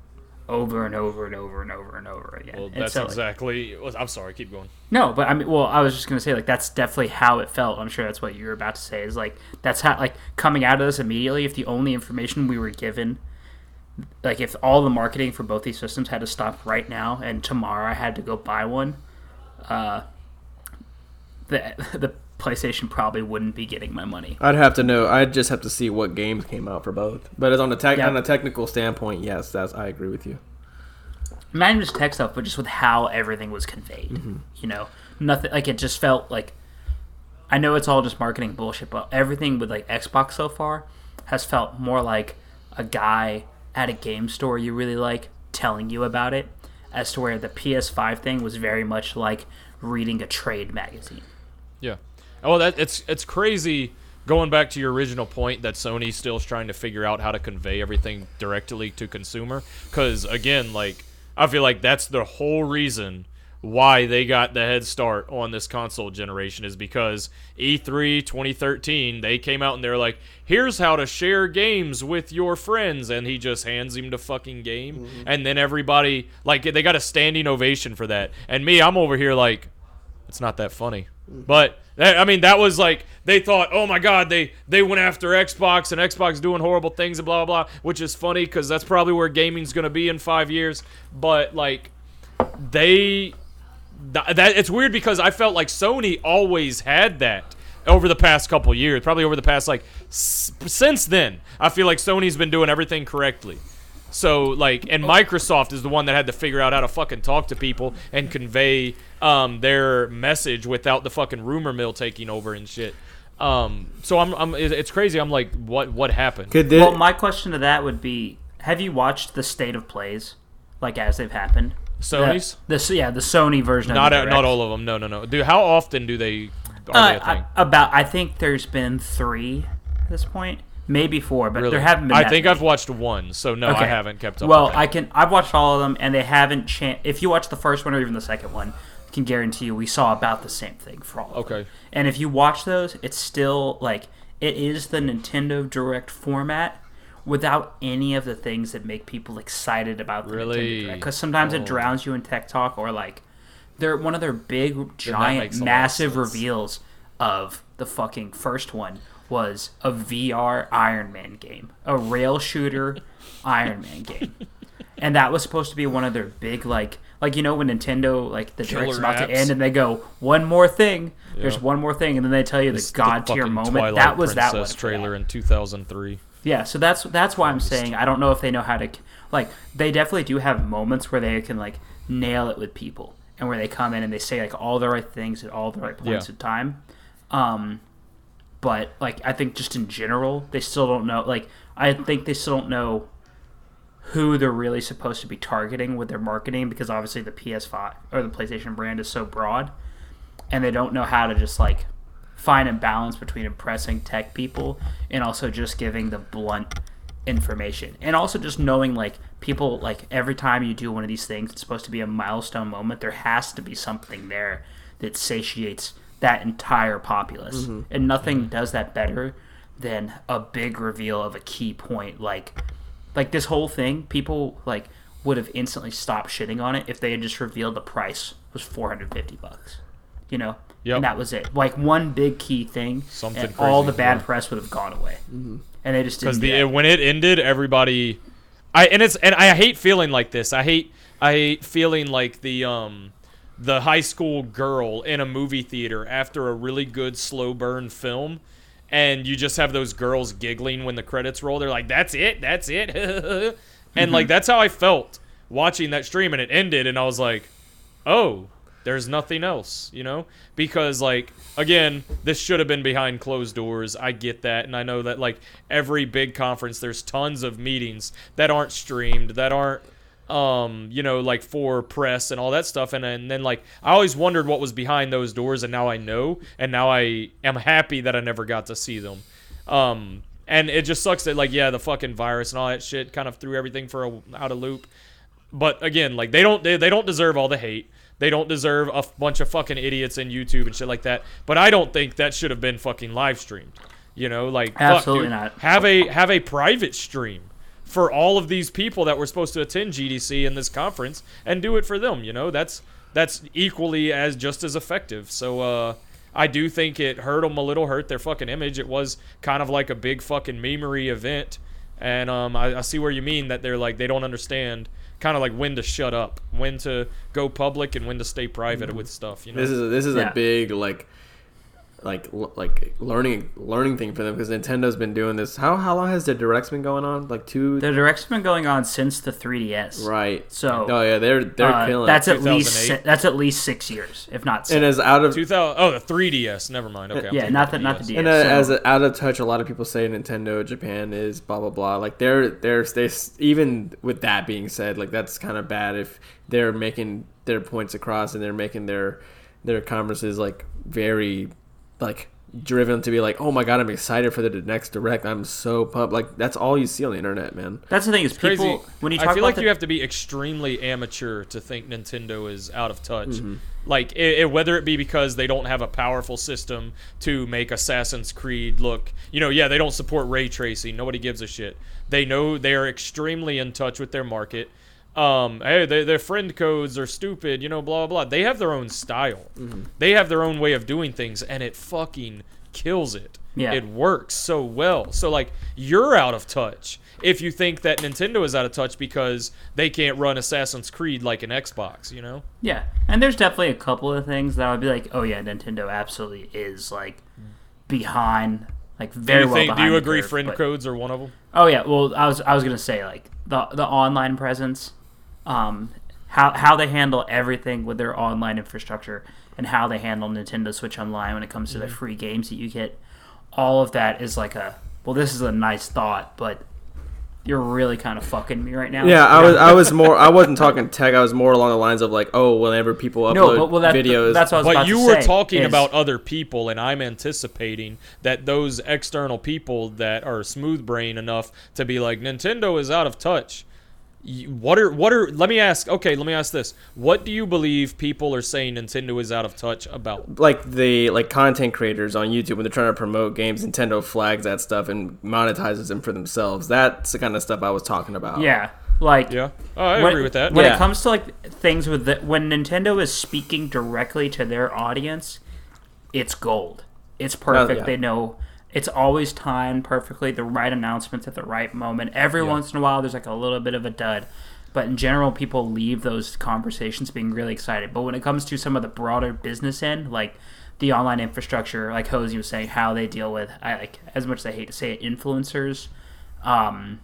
over and over and over and over and over again. Well, that's so, like, exactly. well, I'm sorry. Keep going. no, but I mean, well, I was just gonna say like that's definitely how it felt. I'm sure that's what you were about to say. Is like that's how like coming out of this immediately. If the only information we were given, like if all the marketing for both these systems had to stop right now, and tomorrow I had to go buy one, uh, the the PlayStation probably wouldn't be getting my money. I'd have to know. I'd just have to see what games came out for both. But as on a tech Yeah. on a technical standpoint, yes, that's I agree with you. not even just tech stuff, but just with how everything was conveyed. You know, nothing like it just felt like. I know it's all just marketing bullshit, but everything with like Xbox so far has felt more like a guy at a game store you really like telling you about it, as to where the PS5 thing was very much like reading a trade magazine. Yeah. Oh, that it's it's crazy. Going back to your original point that Sony's still is trying to figure out how to convey everything directly to consumer. Because again, like I feel like that's the whole reason why they got the head start on this console generation is because E E3 2013 they came out and they're like, here's how to share games with your friends, and he just hands him the fucking game, mm-hmm. and then everybody like they got a standing ovation for that, and me, I'm over here like it's not that funny. Mm-hmm. But that- I mean, that was like they thought, oh my god, they they went after Xbox and Xbox doing horrible things and blah blah blah, which is funny because that's probably where gaming's gonna be in five years. But like they th- that it's weird because I felt like Sony always had that over the past couple years, probably over the past like s- since then. I feel like Sony's been doing everything correctly. So like, and Microsoft is the one that had to figure out how to fucking talk to people and convey um, their message without the fucking rumor mill taking over and shit. Um, so I'm, I'm, it's crazy. I'm like, what, what happened? Could this, Well, my question to that would be: Have you watched the state of plays, like as they've happened? Sony's? The, the yeah, the Sony version. Not, of a, not all of them. No, no, no. Dude, how often do they are Uh, they a thing? I- about I think there's been three at this point, maybe four, but Really? there haven't been. I think many. I've watched one, so no, I haven't kept up. Well. I can. I've watched all of them, and they haven't. Cha- if you watch the first one or even the second one, I can guarantee you we saw about the same thing for all. Of them. Okay. And if you watch those, it's still like it is the Nintendo Direct format. Without any of the things that make people excited about the Really? Because sometimes Oh. it drowns you in tech talk or like they're one of their big, giant, makes a lot of massive reveals of the fucking first one was a VR Iron Man game, a rail shooter Iron Man game, and that was supposed to be one of their big like like you know when Nintendo like the direct's Killer about to end and they go one more thing. There's one more thing, and then they tell you It's the god tier moment. Twilight that was that Princess one trailer that. in 2003. Yeah, so that's that's why I'm saying I don't know if they know how to like they definitely do have moments where they can like nail it with people and where they come in and they say like all the right things at all the right points Yeah. of time. Um, but like I think just in general, they still don't know. Like I think they still don't know who they're really supposed to be targeting with their marketing because obviously the PS5 or the PlayStation brand is so broad, and they don't know how to just like find a balance between impressing tech people and also just giving the blunt information. And also just knowing like people like every time you do one of these things it's supposed to be a milestone moment. There has to be something there that satiates that entire populace. Mm-hmm. And nothing does that better than a big reveal of a key point like like this whole thing people like would have instantly stopped shitting on it if they had just revealed the price was 450 bucks you know Yep. and that was it like one big key thing Something and all the bad yeah. press would have gone away and they just because didn't the do when it ended, everybody, I and it's and I hate feeling like this. I hate I hate feeling like the um the high school girl in a movie theater after a really good slow burn film. And you just have those girls giggling when the credits roll. They're like, "That's it, that's it," and like that's how I felt watching that stream. And it ended, and I was like, "Oh, there's nothing else," you know? Because like again, this should have been behind closed doors. I get that, and I know that like every big conference, there's tons of meetings that aren't streamed, that aren't um you know like for press and all that stuff and, and then like i always wondered what was behind those doors and now i know and now i am happy that i never got to see them um and it just sucks that like yeah the fucking virus and all that shit kind of threw everything for a out of loop but again, like they don't they, they don't deserve all the hate. They don't deserve a f- bunch of fucking idiots in YouTube and shit like that. But I don't think that should have been fucking live streamed. You know, like fuck, Absolutely dude. not. Have a have a private stream for all of these people that were supposed to attend GDC in this conference and do it for them. You know, that's that's equally as just as effective. So uh, I do think it hurt them a little, hurt their fucking image. It was kind of like a big fucking memery event, and um, I, I see where you mean that they're like they don't understand kind of like when to shut up, when to go public, and when to stay private mm-hmm. with stuff. You know, This is a, this is Yeah. a big like like l- like learning learning thing for them because Nintendo's been doing this. How how long has the directs been going on? Like two. The direct's been going on since the 3DS. right. So Oh yeah, they're they're uh, killing. that's at least 2008. that's at least six years, if not six. and as out of 2000. Oh, the 3DS. Never mind. Okay. Yeah, thinking not the about not the DS. and uh, so- as a, out of touch, a lot of people say Nintendo Japan is blah blah blah. Like they're they're they even with that being said, like that's kind of bad if they're making their points across and they're making their their conferences like very like driven to be like, oh my god, I'm excited for the next direct. I'm so pumped. Like that's all you see on the internet, man. that's the thing is crazy. people when you talk I feel about like the, you have to be extremely amateur to think Nintendo is out of touch. Mm-hmm. Like it, it- whether it be because they don't have a powerful system to make Assassin's Creed look, you know, yeah, they don't support ray tracing. Nobody gives a shit. They know they are extremely in touch with their market. Um, hey, they, their friend codes are stupid, you know, blah blah blah. They have their own style. Mm-hmm. They have their own way of doing things, and it fucking kills it. Yeah. It works so well. So like you're out of touch if you think that Nintendo is out of touch because they can't run Assassin's Creed like an Xbox, you know? yeah, and there's definitely a couple of things that I would be like, oh yeah, Nintendo absolutely is like behind, like Do very you well do you agree curve, friend but- codes are one of them? Oh yeah, well I was I was gonna say like the the online presence, um, how how they handle everything with their online infrastructure and how they handle Nintendo Switch Online when it comes to Mm-hmm. the free games that you get, all of that is like a well this is a nice thought, but you're really kind of fucking me right now. Yeah, I was I was more I wasn't talking tech. I was more along the lines of like, oh, whenever people upload no, but well that, videos, that's what I was But about you to were say, talking is- about other people, and I'm anticipating that those external people that are smooth brain enough to be like Nintendo is out of touch. Y- What are what are? Let me ask. Okay, let me ask this. What do you believe people are saying Nintendo is out of touch about? like the like content creators on YouTube when they're trying to promote games, Nintendo flags that stuff and monetizes them for themselves. That's the kind of stuff I was talking about. yeah, like Yeah, oh, I when, agree with that. When Yeah. it comes to like things with the, when Nintendo is speaking directly to their audience, it's gold. It's oh, perfect. yeah. They know it's always timed perfectly. The right announcements at the right moment. Every once in a while, there's like a little bit of a dud. But in general, people leave those conversations being really excited. But when it comes to some of the broader business end, like the online infrastructure, like Hosey was saying, how they deal with, I like as much as I hate to say it, influencers, um,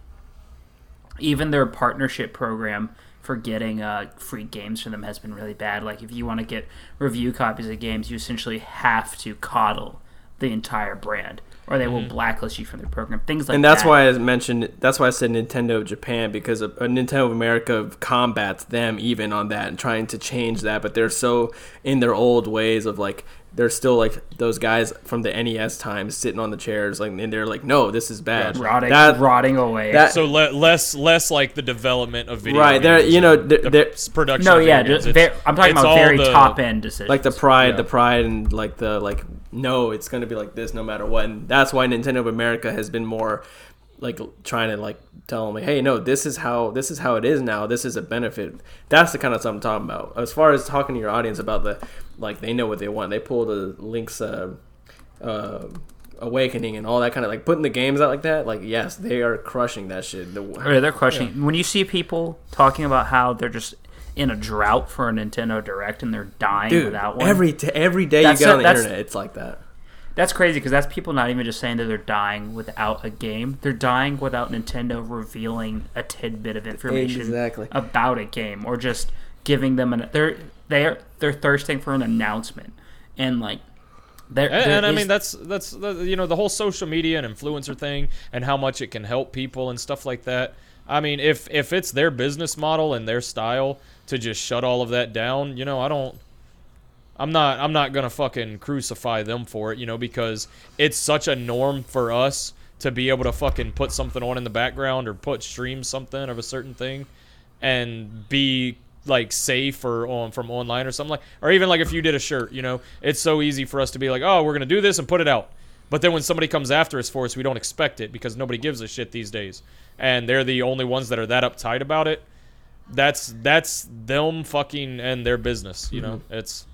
even their partnership program for getting uh, free games for them has been really bad. Like if you want to get review copies of games, you essentially have to coddle the entire brand, or they will blacklist you from their program. Things like that. and that's that. why I mentioned. That's why I said Nintendo Japan because of, uh, Nintendo of America combats them even on that and trying to change that. But they're so in their old ways of like they're still like those guys from the NES times sitting on the chairs like and they're like no this is bad. rotting, That- rotting away. that- So le- less less like the development of video games. Right, there- you know, and there- the there- s- production. no, of yeah, video just games. I'm talking about very the- top end decisions. like the pride, Yeah. the pride, and like the like. No, it's gonna be like this no matter what. And that's why Nintendo of America has been more like trying to like tell them like, hey, no, this is how this is how it is now. This is a benefit. That's the kind of stuff I'm talking about. As far as talking to your audience about the like, they know what they want. They pull the links. Uh, uh, awakening and all that kind of like putting the games out like that like yes they are crushing that shit the, Or they're crushing. When you see people talking about how they're just in a drought for a Nintendo Direct and they're dying dude without one, every t- every day you That's get a- on the internet it's like that that's crazy because that's people not even just saying that they're dying without a game. They're dying without Nintendo revealing a tidbit of information Exactly. about a game or just giving them an. They're they're they're thirsting for an announcement and like. There, And, there and I is- mean that's that's the, you know the whole social media and influencer thing and how much it can help people and stuff like that. I mean, if if it's their business model and their style to just shut all of that down, you know, I don't. I'm not I'm not gonna fucking crucify them for it, you know, because it's such a norm for us to be able to fucking put something on in the background or put stream something of a certain thing and be like safe or on from online or something like or even like if you did a shirt you know it's so easy for us to be like oh we're gonna do this and put it out but then when somebody comes after us for us we don't expect it because nobody gives a shit these days and they're the only ones that are that uptight about it that's that's them fucking and their business you know it's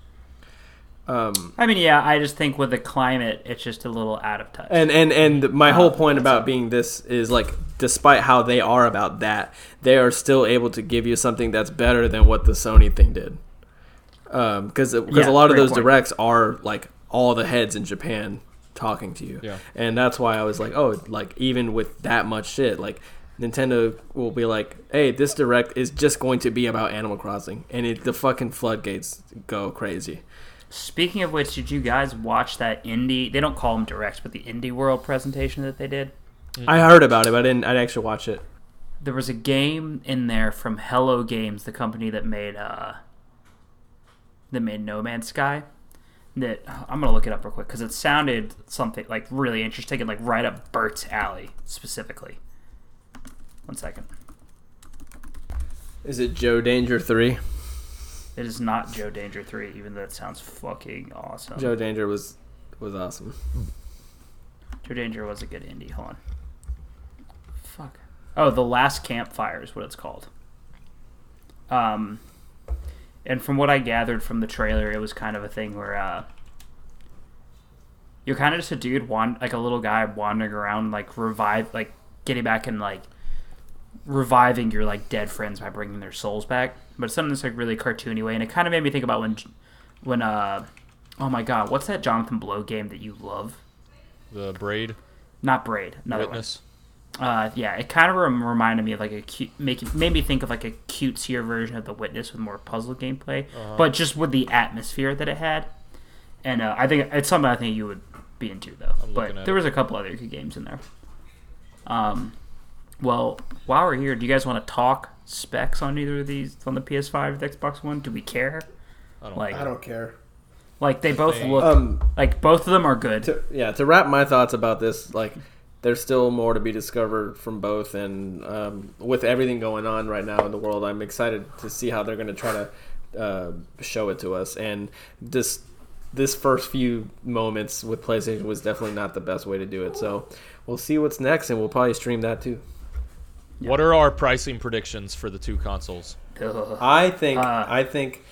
um I mean, yeah, I just think with the climate, it's just a little out of touch. And and and my Uh, whole point about being this is like, despite how they are about that, they are still able to give you something that's better than what the Sony thing did. Um, because because Yeah, a lot of those point. directs are like all the heads in Japan talking to you. Yeah. And that's why I was like, oh, like even with that much shit, like Nintendo will be like, hey, this direct is just going to be about Animal Crossing, and it, the fucking floodgates go crazy. Speaking of which, did you guys watch that indie? They don't call them directs, but the Indie World presentation that they did. I heard about it, but I didn't. I didn't actually watch it. There was a game in there from Hello Games, the company that made uh, that made No Man's Sky. That I'm gonna look it up real quick because it sounded something like really interesting and like right up Bert's alley specifically. One second. Is it Joe Danger three? It is not Joe Danger three, even though it sounds fucking awesome. Joe Danger was was awesome. Joe Danger was a good indie. Hold on. Fuck. Oh, the Last Campfire is what it's called. Um, and from what I gathered from the trailer, it was kind of a thing where uh, you're kind of just a dude, wand- like a little guy wandering around, like revive, like getting back and like reviving your like dead friends by bringing their souls back. But it's something that's like really cartoony way, and it kind of made me think about when, when uh, oh my god, what's that Jonathan Blow game that you love? the braid Not Braid, another witness one. Uh, yeah, it kind of rem- reminded me of like a cute, make it, made me think of like a cutesier version of The Witness with more puzzle gameplay, but just with the atmosphere that it had. And uh, I think it's something I think you would be into though. I'm but there it. was a couple other good games in there. Um, well, while we're here, do you guys want to talk specs on either of these on the PS5, the Xbox One? Do we care? I don't Like, I don't care. like they both look Um, like both of them are good. to, yeah, to wrap my thoughts about this, like, there's still more to be discovered from both, and um, with everything going on right now in the world, I'm excited to see how they're going to try to uh, show it to us. And this this first few moments with PlayStation was definitely not the best way to do it. So we'll see what's next, and we'll probably stream that too. What are our pricing predictions for the two consoles Ugh. I think Uh, I think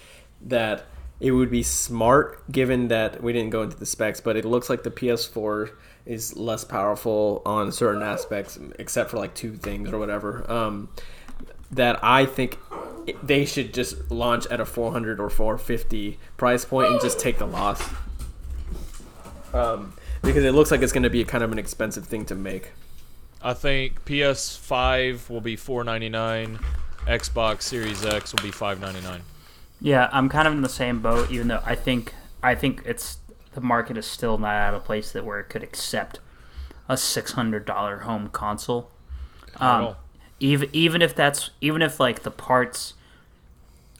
that it would be smart given that we didn't go into the specs, but it looks like the PS4 is less powerful on certain aspects, except for like two things or whatever. Um, that I think they should just launch at a 400 or 450 price point and just take the loss. Um, because it looks like it's going to be kind of an expensive thing to make. I think PS5 will be 4.99, Xbox Series X will be 5.99. Yeah, I'm kind of in the same boat. Even though I think I think it's the market is still not at a place that where it could accept a six hundred dollar home console. Um, even even if that's even if like the parts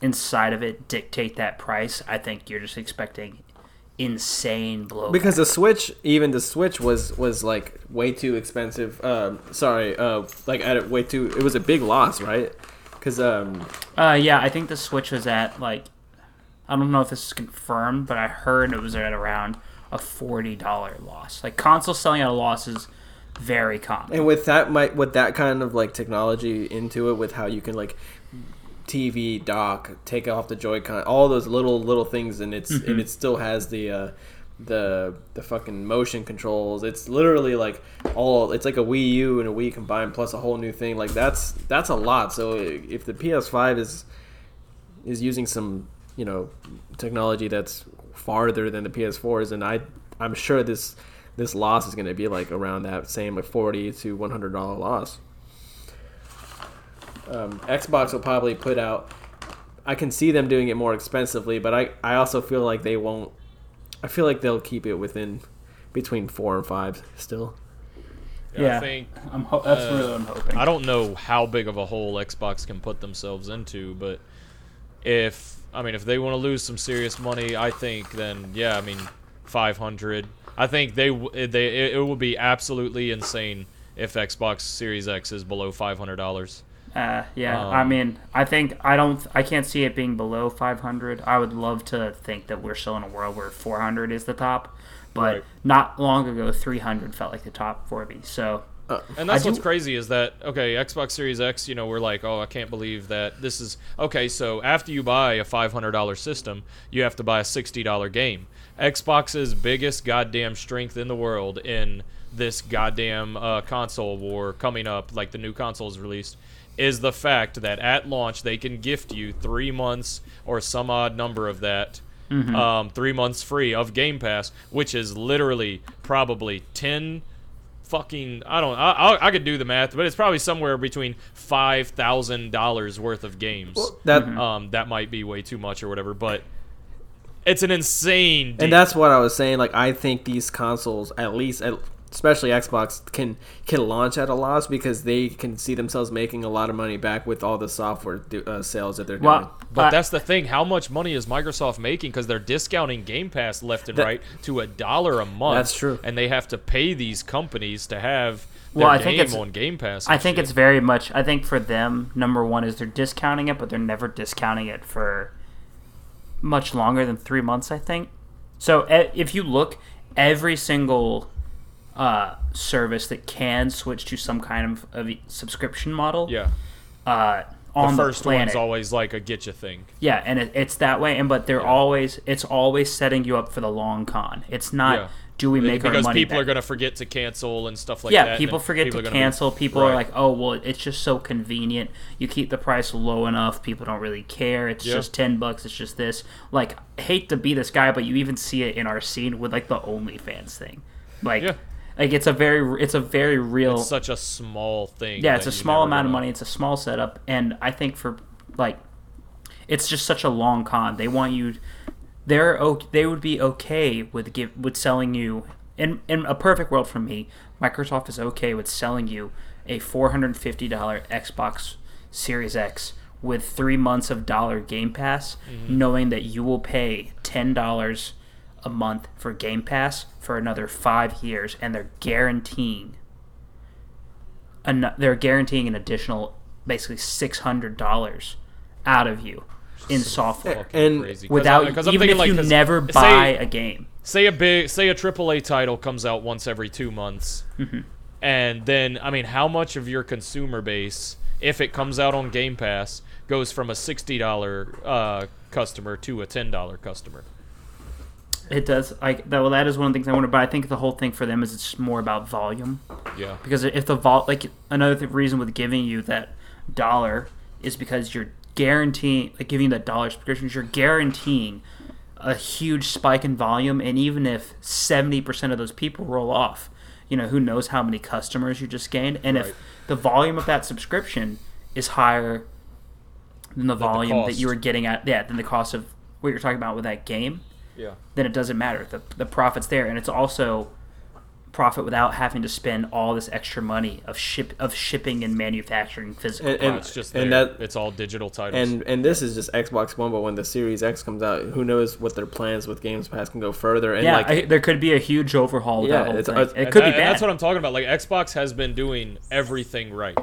inside of it dictate that price, I think you're just expecting insane blow. because the Switch, even the Switch was was like way too expensive. Um, sorry, uh, like at it way too. It was a big loss, right? Because um, Uh, yeah, I think the Switch was at like, I don't know if this is confirmed, but I heard it was at around a forty dollar loss. Like console selling at a loss is very common. and with that, might with that kind of like technology into it, with how you can like TV dock, take off the Joy-Con, all those little little things, and it's and it still has the. Uh, the the fucking motion controls it's literally like all it's like a Wii U and a Wii combined plus a whole new thing like that's that's a lot so if the PS5 is is using some you know technology that's farther than the PS4s, and I I'm sure this this loss is going to be like around that same like forty to one hundred dollar loss. Um, Xbox will probably put out. I can see them doing it more expensively, but I I also feel like they won't. I feel like they'll keep it within between four and five still. Yeah. I think I'm ho- that's Uh, really what I'm hoping. I don't know how big of a hole Xbox can put themselves into, but if I mean if they want to lose some serious money, I think then yeah, I mean 500. I think they they it, it would be absolutely insane if Xbox Series X is below $500. Uh, yeah, I Um, mean, I think I don't, I can't see it being below 500. I would love to think that we're still in a world where 400 is the top, but Right. not long ago 300 felt like the top for me. So And that's I what's do- crazy is that okay, Xbox Series X, you know, we're like, oh, I can't believe that this is okay. So after you buy a five hundred dollar system, you have to buy a sixty dollar game. Xbox's biggest goddamn strength in the world in this goddamn uh, console war coming up, like the new console is released, is the fact that at launch they can gift you three months or some odd number of that. Um, three months free of Game Pass, which is literally probably ten fucking I don't I, I I could do the math, but it's probably somewhere between five thousand dollars worth of games. That um, that might be way too much or whatever, but it's an insane. Deal. and that's what I was saying. Like I think these consoles, at least, at, especially Xbox, can can launch at a loss because they can see themselves making a lot of money back with all the software do, uh, sales that they're doing. but I- that's the thing. How much money is Microsoft making? Because they're discounting Game Pass left and That- right to a dollar a month. That's true. And they have to pay these companies to have their Well, I game think it's- on Game Pass. I think shit. it's very much. I think for them, number one is they're discounting it, but they're never discounting it for much longer than three months. I think. So e- if you look, every single uh, service that can switch to some kind of, of subscription model, yeah. uh, The on the, first planet, one's always like a get you thing. yeah, and it, it's that way. And but they're always, it's always setting you up for the long con. It's not. Yeah. Do we make our because money people back? are going to forget to cancel and stuff like yeah, that. and people forget people to gonna be- cancel. people are like, "Oh, well, it's just so convenient. You keep the price low enough. People don't really care. It's Yeah. just ten bucks. It's just this." Like, hate to be this guy, but you even see it in our scene with like the OnlyFans thing. Like, Yeah. Like it's a very, it's a very real. It's such a small thing. yeah, it's a small amount of money. It's a small setup, and I think for like, it's just such a long con. They want you. They're okay, they would be okay with give with selling you in in a perfect world for me. Microsoft is okay with selling you a four hundred fifty dollar Xbox Series X with three months of dollar Game Pass, Mm-hmm. knowing that you will pay ten dollars a month for Game Pass for another five years, and they're guaranteeing an, they're guaranteeing an additional basically six hundred dollars out of you in software And crazy. 'Cause without I- 'cause I'm even if like, you 'cause never say- buy a game. say a big say a AAA title comes out once every two months, Mm-hmm. and then I mean, how much of your consumer base, if it comes out on Game Pass, goes from a sixty dollar uh, customer to a ten dollar customer? It does. Like that, well, that is one of the things I wonder. But I think the whole thing for them is it's more about volume. Yeah, Because if the vol, like another th- reason with giving you that dollar is because you're guaranteeing, like giving you that dollar subscriptions, you're guaranteeing a huge spike in volume. And even if seventy percent of those people roll off, you know who knows how many customers you just gained. And Right. if the volume of that subscription is higher than the the volume that you were getting at, yeah, than the cost of what you're talking about with that game, Yeah. then it doesn't matter. The the profit's there, and it's also profit without having to spend all this extra money of ship of shipping and manufacturing physical. And- and- It's just And that- it's all digital titles. And and this is just Xbox One, but when the Series X comes out, who knows what their plans with Games Pass can go further? And yeah, like, I, there could be a huge overhaul of Yeah, that whole it's- thing. it's- it could that- be bad. that's what I'm talking about. Like Xbox has been doing everything right.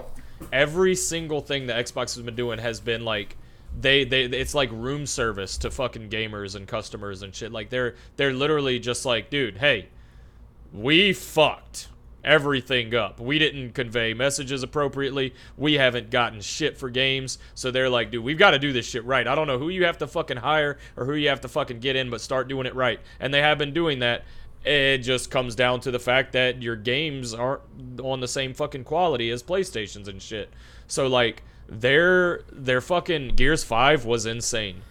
Every single thing that Xbox has been doing has been like they they it's like room service to fucking gamers and customers and shit. Like they're they're literally just like, dude, hey, we fucked everything up. We didn't convey messages appropriately. We haven't gotten shit for games. So they're like, dude, we've got to do this shit right. I don't know who you have to fucking hire or who you have to fucking get in, but start doing it right. And they have been doing that. It just comes down to the fact that your games aren't on the same fucking quality as PlayStations and shit. So like their their fucking Gears 5 was insane.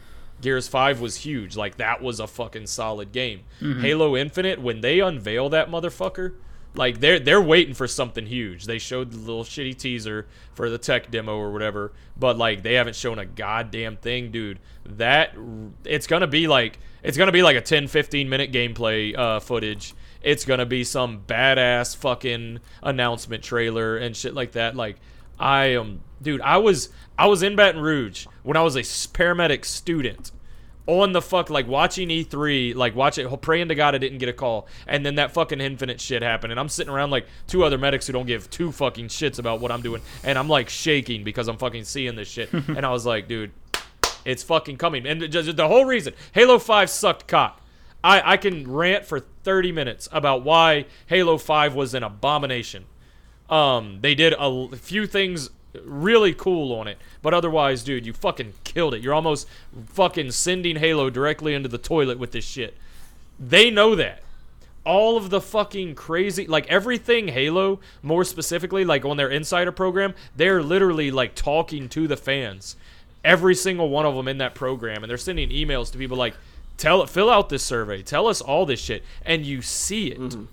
Gears 5 was huge. Like that was a fucking solid game. Halo Infinite when they unveil that motherfucker, like they're they're waiting for something huge. They showed the little shitty teaser for the tech demo or whatever, but like they haven't shown a goddamn thing, dude. That it's going to be like it's going to be like a 10 15 minute gameplay uh footage. It's going to be some badass fucking announcement trailer and shit like that. Like I am dude, I was I was in Baton Rouge when I was a paramedic student on the fuck like watching E3, like watching praying to God I didn't get a call, and then that fucking infinite shit happened, and I'm sitting around like two other medics who don't give two fucking shits about what I'm doing, and I'm like shaking because I'm fucking seeing this shit, and I was like, dude, it's fucking coming, and just the whole reason Halo Five sucked cock. I I can rant for 30 minutes about why Halo Five was an abomination. Um, they did a few things really cool on it, but otherwise, dude, you fucking killed it. You're almost fucking sending Halo directly into the toilet with this shit. They know that. All of the fucking crazy, like everything Halo, more specifically, like on their insider program, they're literally like talking to the fans. Every single one of them in that program, and they're sending emails to people like, "Tell, it, fill out this survey, tell us all this shit," and you see it. Mm-hmm.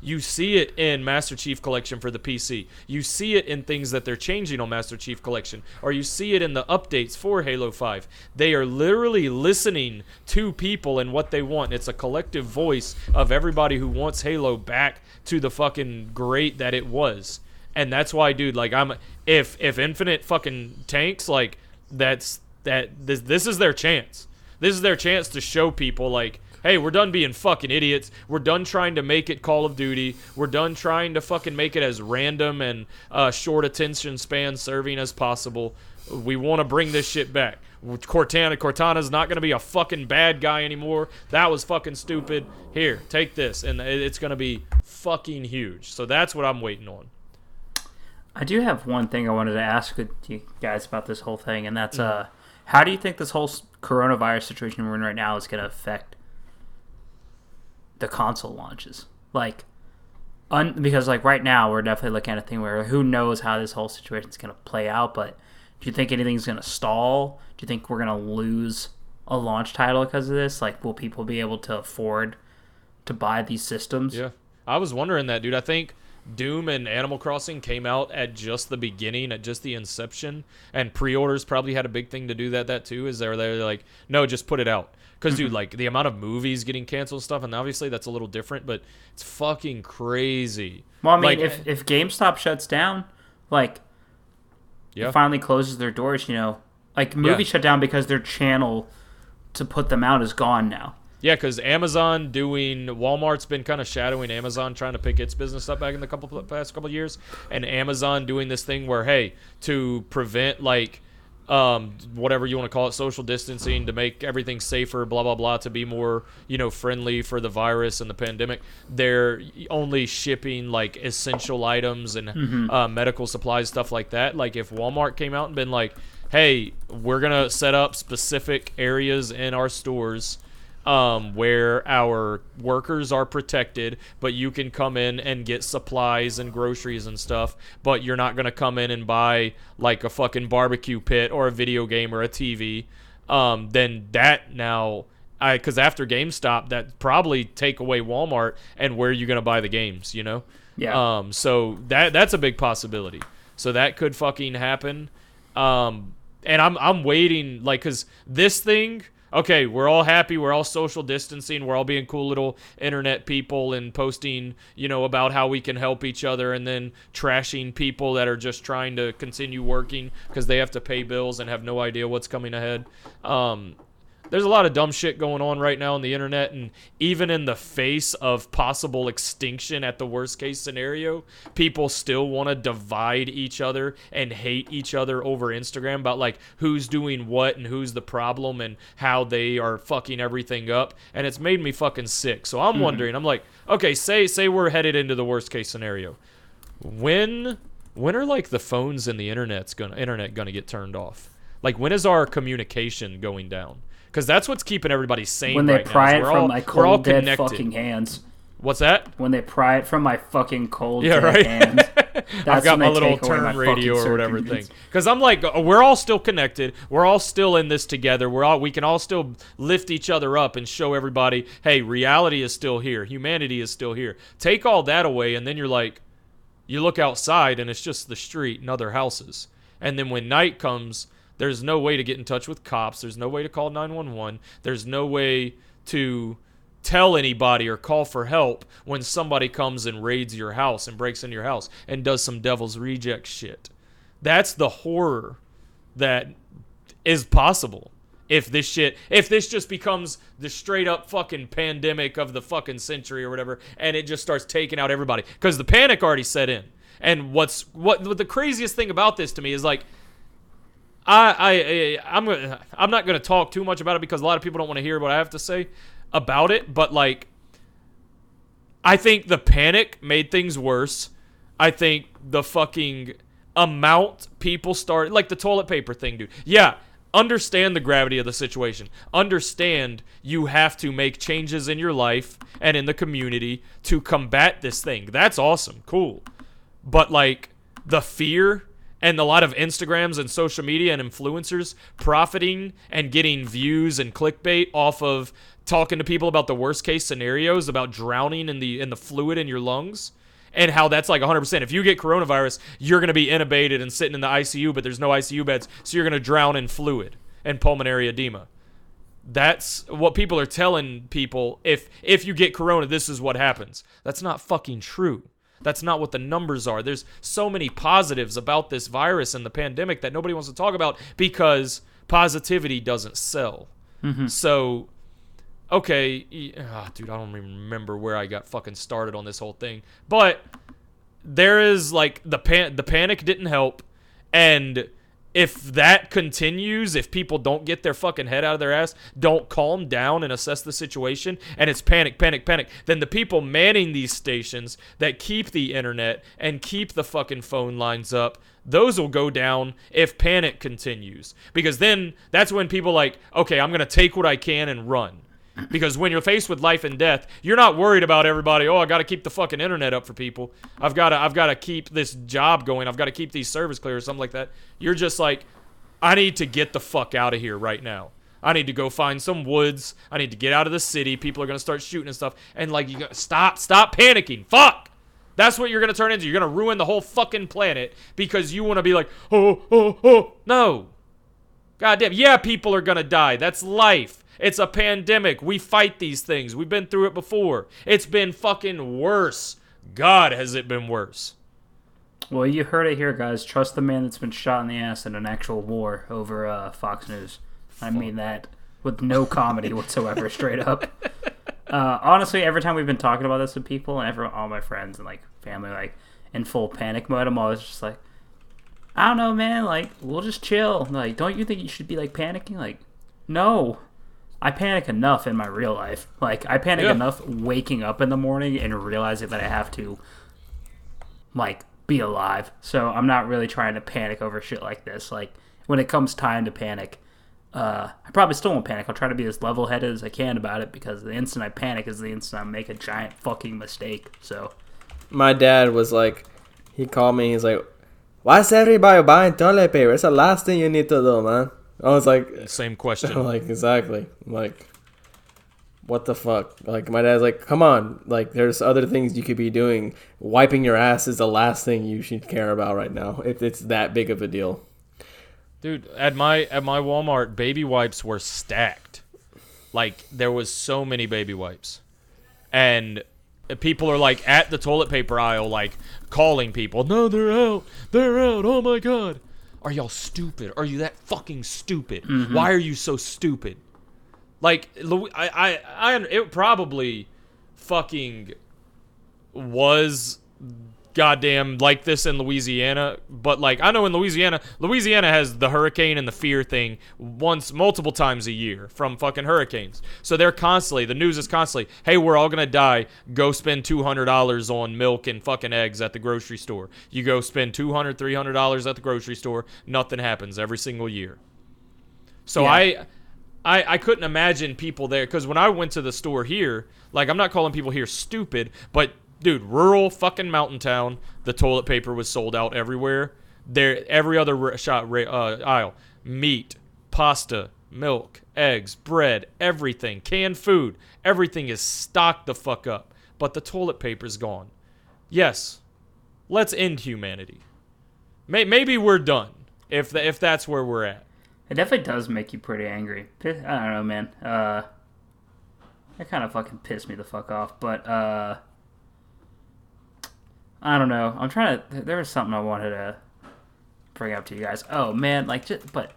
You see it in Master Chief Collection for the PC. You see it in things that they're changing on Master Chief Collection, or you see it in the updates for Halo 5. They are literally listening to people and what they want. It's a collective voice of everybody who wants Halo back to the fucking great that it was. And that's why, dude, like I'm if if Infinite fucking tanks, like that's that this this is their chance. This is their chance to show people like hey, we're done being fucking idiots. We're done trying to make it Call of Duty. We're done trying to fucking make it as random and uh, short attention span serving as possible. We want to bring this shit back. Cortana, Cortana's not going to be a fucking bad guy anymore. That was fucking stupid. Here, take this, and it's going to be fucking huge. So that's what I'm waiting on. I do have one thing I wanted to ask you guys about this whole thing, and that's uh, how do you think this whole coronavirus situation we're in right now is going to affect the console launches? Like, un- because like right now we're definitely looking at a thing where who knows how this whole situation is going to play out. But do you think anything's going to stall? Do you think we're going to lose a launch title because of this? Like, will people be able to afford to buy these systems? Yeah. I was wondering that, dude. I think Doom and Animal Crossing came out at just the beginning, at just the inception, and pre-orders probably had a big thing to do that. That too is they're they're like, no, just put it out. Because dude, mm-hmm. like the amount of movies getting canceled and stuff, and obviously that's a little different, but it's fucking crazy. Well, I mean, Like- if if GameStop shuts down, like Yeah. finally closes their doors, you know, like movies Yeah. shut down because their channel to put them out is gone now. Yeah, because Amazon doing Walmart's been kind of shadowing Amazon trying to pick its business up back in the couple past couple years, and Amazon doing this thing where hey, to prevent like um, whatever you want to call it, social distancing, to make everything safer, blah blah blah, to be more you know friendly for the virus and the pandemic, they're only shipping like essential items and uh, medical supplies, stuff like that. Like if Walmart came out and been like, hey, we're gonna set up specific areas in our stores um, where our workers are protected, but you can come in and get supplies and groceries and stuff, but you're not going to come in and buy like a fucking barbecue pit or a video game or a TV. Um, then that now, I because after GameStop, that probably take away Walmart and where you going to buy the games, you know? Yeah. Um, so that that's a big possibility. So that could fucking happen. Um, and I'm I'm waiting like because this thing okay, we're all happy, we're all social distancing, we're all being cool little internet people and posting, you know, about how we can help each other and then trashing people that are just trying to continue working because they have to pay bills and have no idea what's coming ahead. Um, there's a lot of dumb shit going on right now on the internet and even in the face of possible extinction at the worst case scenario people still want to divide each other and hate each other over instagram about like who's doing what and who's the problem and how they are fucking everything up and it's made me fucking sick. So i'm mm-hmm. wondering i'm like okay say say we're headed into the worst case scenario. When when are like the phones and the internet's gonna internet gonna get turned off? Like when is our communication going down because that's what's keeping everybody sane When they right pry is it from all- my cold dead connected. fucking hands. what's that When they pry it from my fucking cold Yeah, dead right. hands. I've got my little turn radio or whatever thing. Because I'm like, uh, we're all still connected. We're all still in this together. We're all we can all still lift each other up and show everybody, hey, reality is still here. Humanity is still here. Take all that away, and then you're like, you look outside and it's just the street and other houses. And then when night comes, there's no way to get in touch with cops. There's no way to call 911. There's no way to tell anybody or call for help when somebody comes and raids your house and breaks into your house and does some devil's reject shit. That's the horror that is possible if this shit if this just becomes the straight up fucking pandemic of the fucking century or whatever and it just starts taking out everybody because the panic already set in and what's what, what the craziest thing about this to me is like I, I I'm I'm not gonna talk too much about it because a lot of people don't want to hear what I have to say about it. But like, I think the panic made things worse. I think the fucking amount people started like the toilet paper thing, dude. Yeah, understand the gravity of the situation. Understand you have to make changes in your life and in the community to combat this thing. That's awesome. Cool. But like the fear and a lot of Instagrams and social media and influencers profiting and getting views and clickbait off of talking to people about the worst case scenarios about drowning in the in the fluid in your lungs and how that's like 100% if you get coronavirus you're going to be intubated and sitting in the ICU but there's no ICU beds so you're going to drown in fluid and pulmonary edema. That's what people are telling people if if you get corona this is what happens. That's not fucking true that's not what the numbers are. There's so many positives about this virus and the pandemic that nobody wants to talk about because positivity doesn't sell. So okay ah, dude i don't even remember where i got fucking started on this whole thing. But there is like the pan the panic didn't help and if that continues if people don't get their fucking head out of their ass don't calm down and assess the situation and it's panic panic panic then the people manning these stations that keep the internet and keep the fucking phone lines up those will go down if panic continues. Because then that's when people like okay i'm going to take what i can and run because when you're faced with life and death, you're not worried about everybody. Oh, I got to keep the fucking internet up for people. I've got to, I've got to keep this job going. I've got to keep these servers clear or something like that. You're just like, I need to get the fuck out of here right now. I need to go find some woods. I need to get out of the city. People are gonna start shooting and stuff. And like, you got stop, stop panicking. Fuck. That's what you're gonna turn into. You're gonna ruin the whole fucking planet because you want to be like, oh, oh, oh. No. God damn. Yeah, people are gonna die. That's life. It's a pandemic. We fight these things. We've been through it before. It's been fucking worse. God, has it been worse. Well, you heard it here, guys. Trust the man that's been shot in the ass in an actual war over uh, Fox News. I mean that with no comedy whatsoever, straight up. Uh, honestly, every time we've been talking about this with people, and everyone, all my friends and like family, like in full panic mode, I'm always just like, I don't know, man. Like, we'll just chill. Like, don't you think you should be like panicking? Like, no. I panic enough in my real life. Like, I panic Yeah. enough waking up in the morning and realizing that I have to like be alive. So I'm not really trying to panic over shit like this. Like when it comes time to panic, uh, I probably still won't panic. I'll try to be as level headed as I can about it because the instant I panic is the instant I make a giant fucking mistake. So My dad was like, he called me. He's like, "Why is everybody buying toilet paper? It's the last thing you need to do, man." I was like, Same I'm question. like exactly. I'm like, what the fuck? Like my dad's like, come on. Like there's other things you could be doing. Wiping your ass is the last thing you should care about right now. If it's that big of a deal. Dude, at my at my Walmart, baby wipes were stacked. like there was so many baby wipes, and people are like at the toilet paper aisle, like calling people. No, they're out. They're out. Oh my god. Are y'all stupid? Are you that fucking stupid? Mm-hmm. Why are you so stupid? Like, I, I, I, it probably fucking was goddamn like this in Louisiana, but like I know in Louisiana, Louisiana has the hurricane and the fear thing once multiple times a year from fucking hurricanes. So they're constantly the news is constantly, "Hey, we're all going to die. Go spend $200 on milk and fucking eggs at the grocery store." You go spend $200, $300 at the grocery store, nothing happens every single year. So Yeah. I I, I couldn't imagine people there because when I went to the store here, like I'm not calling people here stupid, but dude, rural fucking mountain town, the toilet paper was sold out everywhere. There, every other shot uh, aisle, meat, pasta, milk, eggs, bread, everything, canned food, everything is stocked the fuck up. But the toilet paper's gone. Yes, let's end humanity. May- maybe we're done if th- if that's where we're at. It definitely does make you pretty angry. I don't know, man. Uh, that kind of fucking pissed me the fuck off. But uh, I don't know. I'm trying to. There was something I wanted to bring up to you guys. Oh man, like, just, but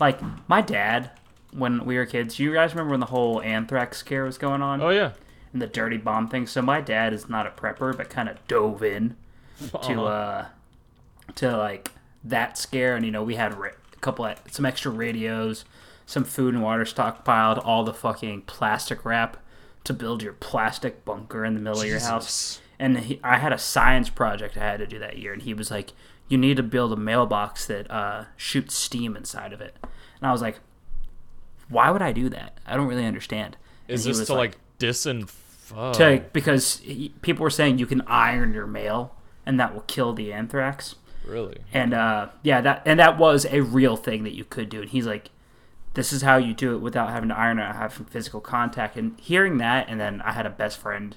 like my dad when we were kids. You guys remember when the whole anthrax scare was going on Oh yeah. and the dirty bomb thing? So my dad is not a prepper, but kind of dove in to Uh-huh. uh to like that scare and you know we had a couple of some extra radios some food and water stockpiled all the fucking plastic wrap to build your plastic bunker in the middle of your house Jesus. And he, i had a science project i had to do that year and he was like you need to build a mailbox that uh, shoots steam inside of it and i was like why would i do that i don't really understand Is And this to like, disinfect? to because he, people were saying you can iron your mail and that will kill the anthrax really? and uh, yeah, that and that was a real thing that you could do. And he's like, "This is how you do it without having to iron it, having physical contact." And hearing that, and then I had a best friend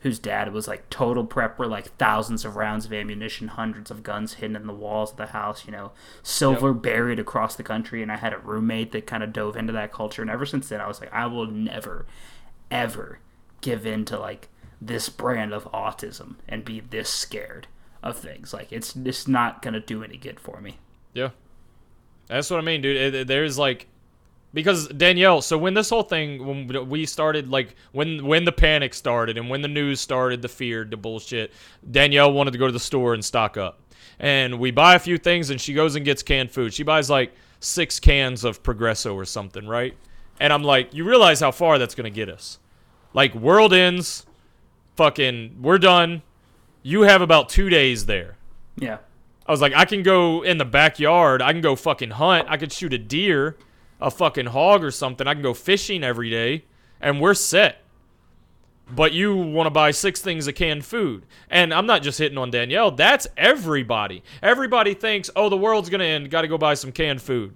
whose dad was like total prepper, like thousands of rounds of ammunition, hundreds of guns hidden in the walls of the house, you know, silver buried across the country. And I had a roommate that kind of dove into that culture. And ever since then, I was like, I will never, ever give in to like this brand of autism and be this scared of things. Like it's just not gonna do any good for me. Yeah. That's what I mean, dude. There's like because Danielle, so when this whole thing when we started like when when the panic started and when the news started, the fear, the bullshit, Danielle wanted to go to the store and stock up. And we buy a few things and she goes and gets canned food. She buys like 6 cans of Progresso or something, right? And I'm like, you realize how far that's going to get us. Like world ends, fucking we're done. You have about 2 days there. Yeah. I was like, I can go in the backyard. I can go fucking hunt. I could shoot a deer, a fucking hog or something. I can go fishing every day, and we're set. But you want to buy six things of canned food. And I'm not just hitting on Danielle. That's everybody. Everybody thinks, oh, the world's going to end. Got to go buy some canned food.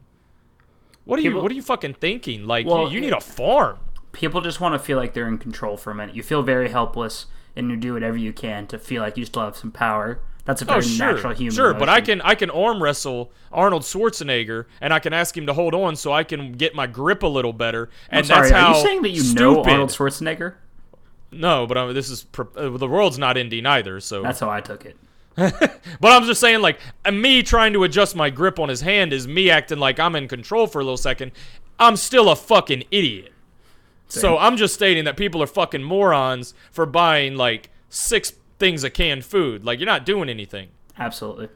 What are you What are you fucking thinking? Like, Well, you, you need a farm. People just want to feel like they're in control for a minute. You feel very helpless, and you do whatever you can to feel like you still have some power. That's a very Oh sure, natural human. sure, but I can I can arm wrestle Arnold Schwarzenegger, and I can ask him to hold on so I can get my grip a little better. And I'm sorry, that's how are you saying that you know stupid- Arnold Schwarzenegger? No, but I this is uh, the world's not ending either. So, That's how I took it. but I'm just saying, like me trying to adjust my grip on his hand is me acting like I'm in control for a little second. I'm still a fucking idiot. So I'm just stating that people are fucking morons for buying like six things of canned food. Like you're not doing anything. Absolutely.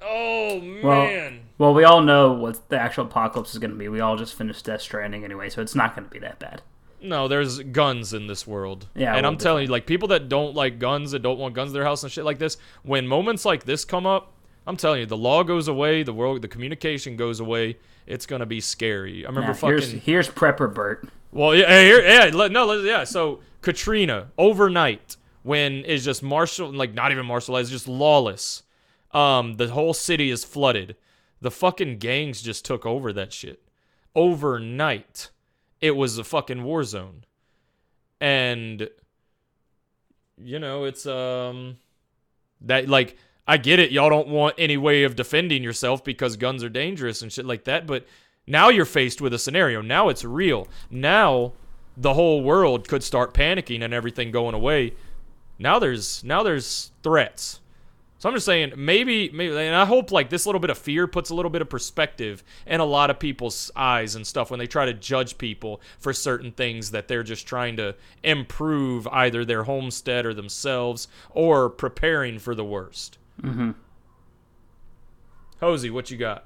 Oh Well, man. well, we all know what the actual apocalypse is going to be. We all just finished Death Stranding anyway, so it's not going to be that bad. No, there's guns in this world. Yeah, and I'm telling you, like people that don't like guns, that don't want guns in their house and shit like this, when moments like this come up, I'm telling you, the law goes away, the world, the communication goes away. It's gonna be scary. I remember Now, fucking. here's here's Prepper Bert. Well, yeah, here, yeah, no, yeah. So Katrina overnight, when it's just martial, like not even martialized, just lawless. Um, the whole city is flooded. The fucking gangs just took over that shit. Overnight, it was a fucking war zone, and you know it's um that like I get it. Y'all don't want any way of defending yourself because guns are dangerous and shit like that, but Now you're faced with a scenario. Now it's real. Now the whole world could start panicking and everything going away. Now there's now there's threats. So I'm just saying maybe maybe and I hope like this little bit of fear puts a little bit of perspective in a lot of people's eyes and stuff when they try to judge people for certain things that they're just trying to improve either their homestead or themselves or preparing for the worst. Mm-hmm. Hosey, what you got?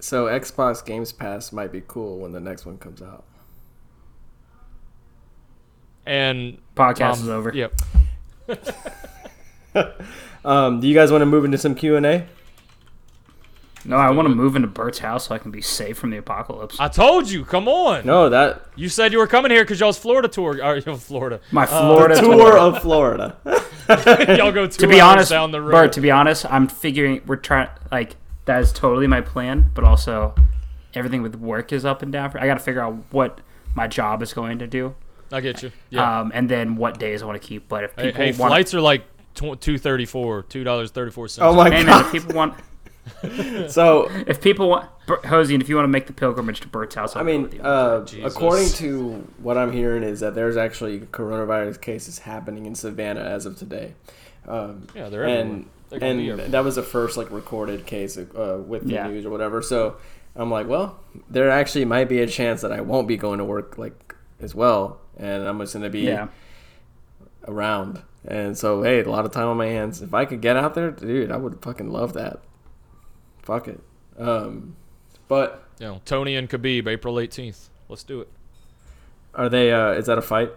So Xbox Games Pass might be cool when the next one comes out. And Podcast um, is over. Yep. Um, do you guys want to move into some Q and A? No, I want to move into Bert's house so I can be safe from the apocalypse. I told you, come on. No, that You said you were coming here because y'all's Florida tour. Or, you know, Florida. My Florida tour tour. of Florida. y'all go two to be honest, down the road. Bert. To be honest, I'm figuring we're trying like that is totally my plan, but also everything with work is up and down. I got to figure out what my job is going to do, I get you. Yeah. um, and then what days I want to keep. But if people hey, want, flights are like two thirty four, two dollars thirty four cents. oh my hey man, god! if people want, So if people want, Bert, Hosey, and if you want to make the pilgrimage to Bert's house, I'll I go mean, with you. uh, Jesus. according to what I'm hearing, is that there's actually coronavirus cases happening in Savannah as of today. Um, Yeah, they're and They're and that was the first like recorded case uh, with the Yeah. news or whatever. So I'm like, well, there actually might be a chance that I won't be going to work like as well, and I'm just gonna be yeah, around. And so, hey, a lot of time on my hands. If I could get out there, dude, I would fucking love that. Fuck it. Um, but you know, Tony and Khabib, April eighteenth. Let's do it. are they? Uh, is that a fight?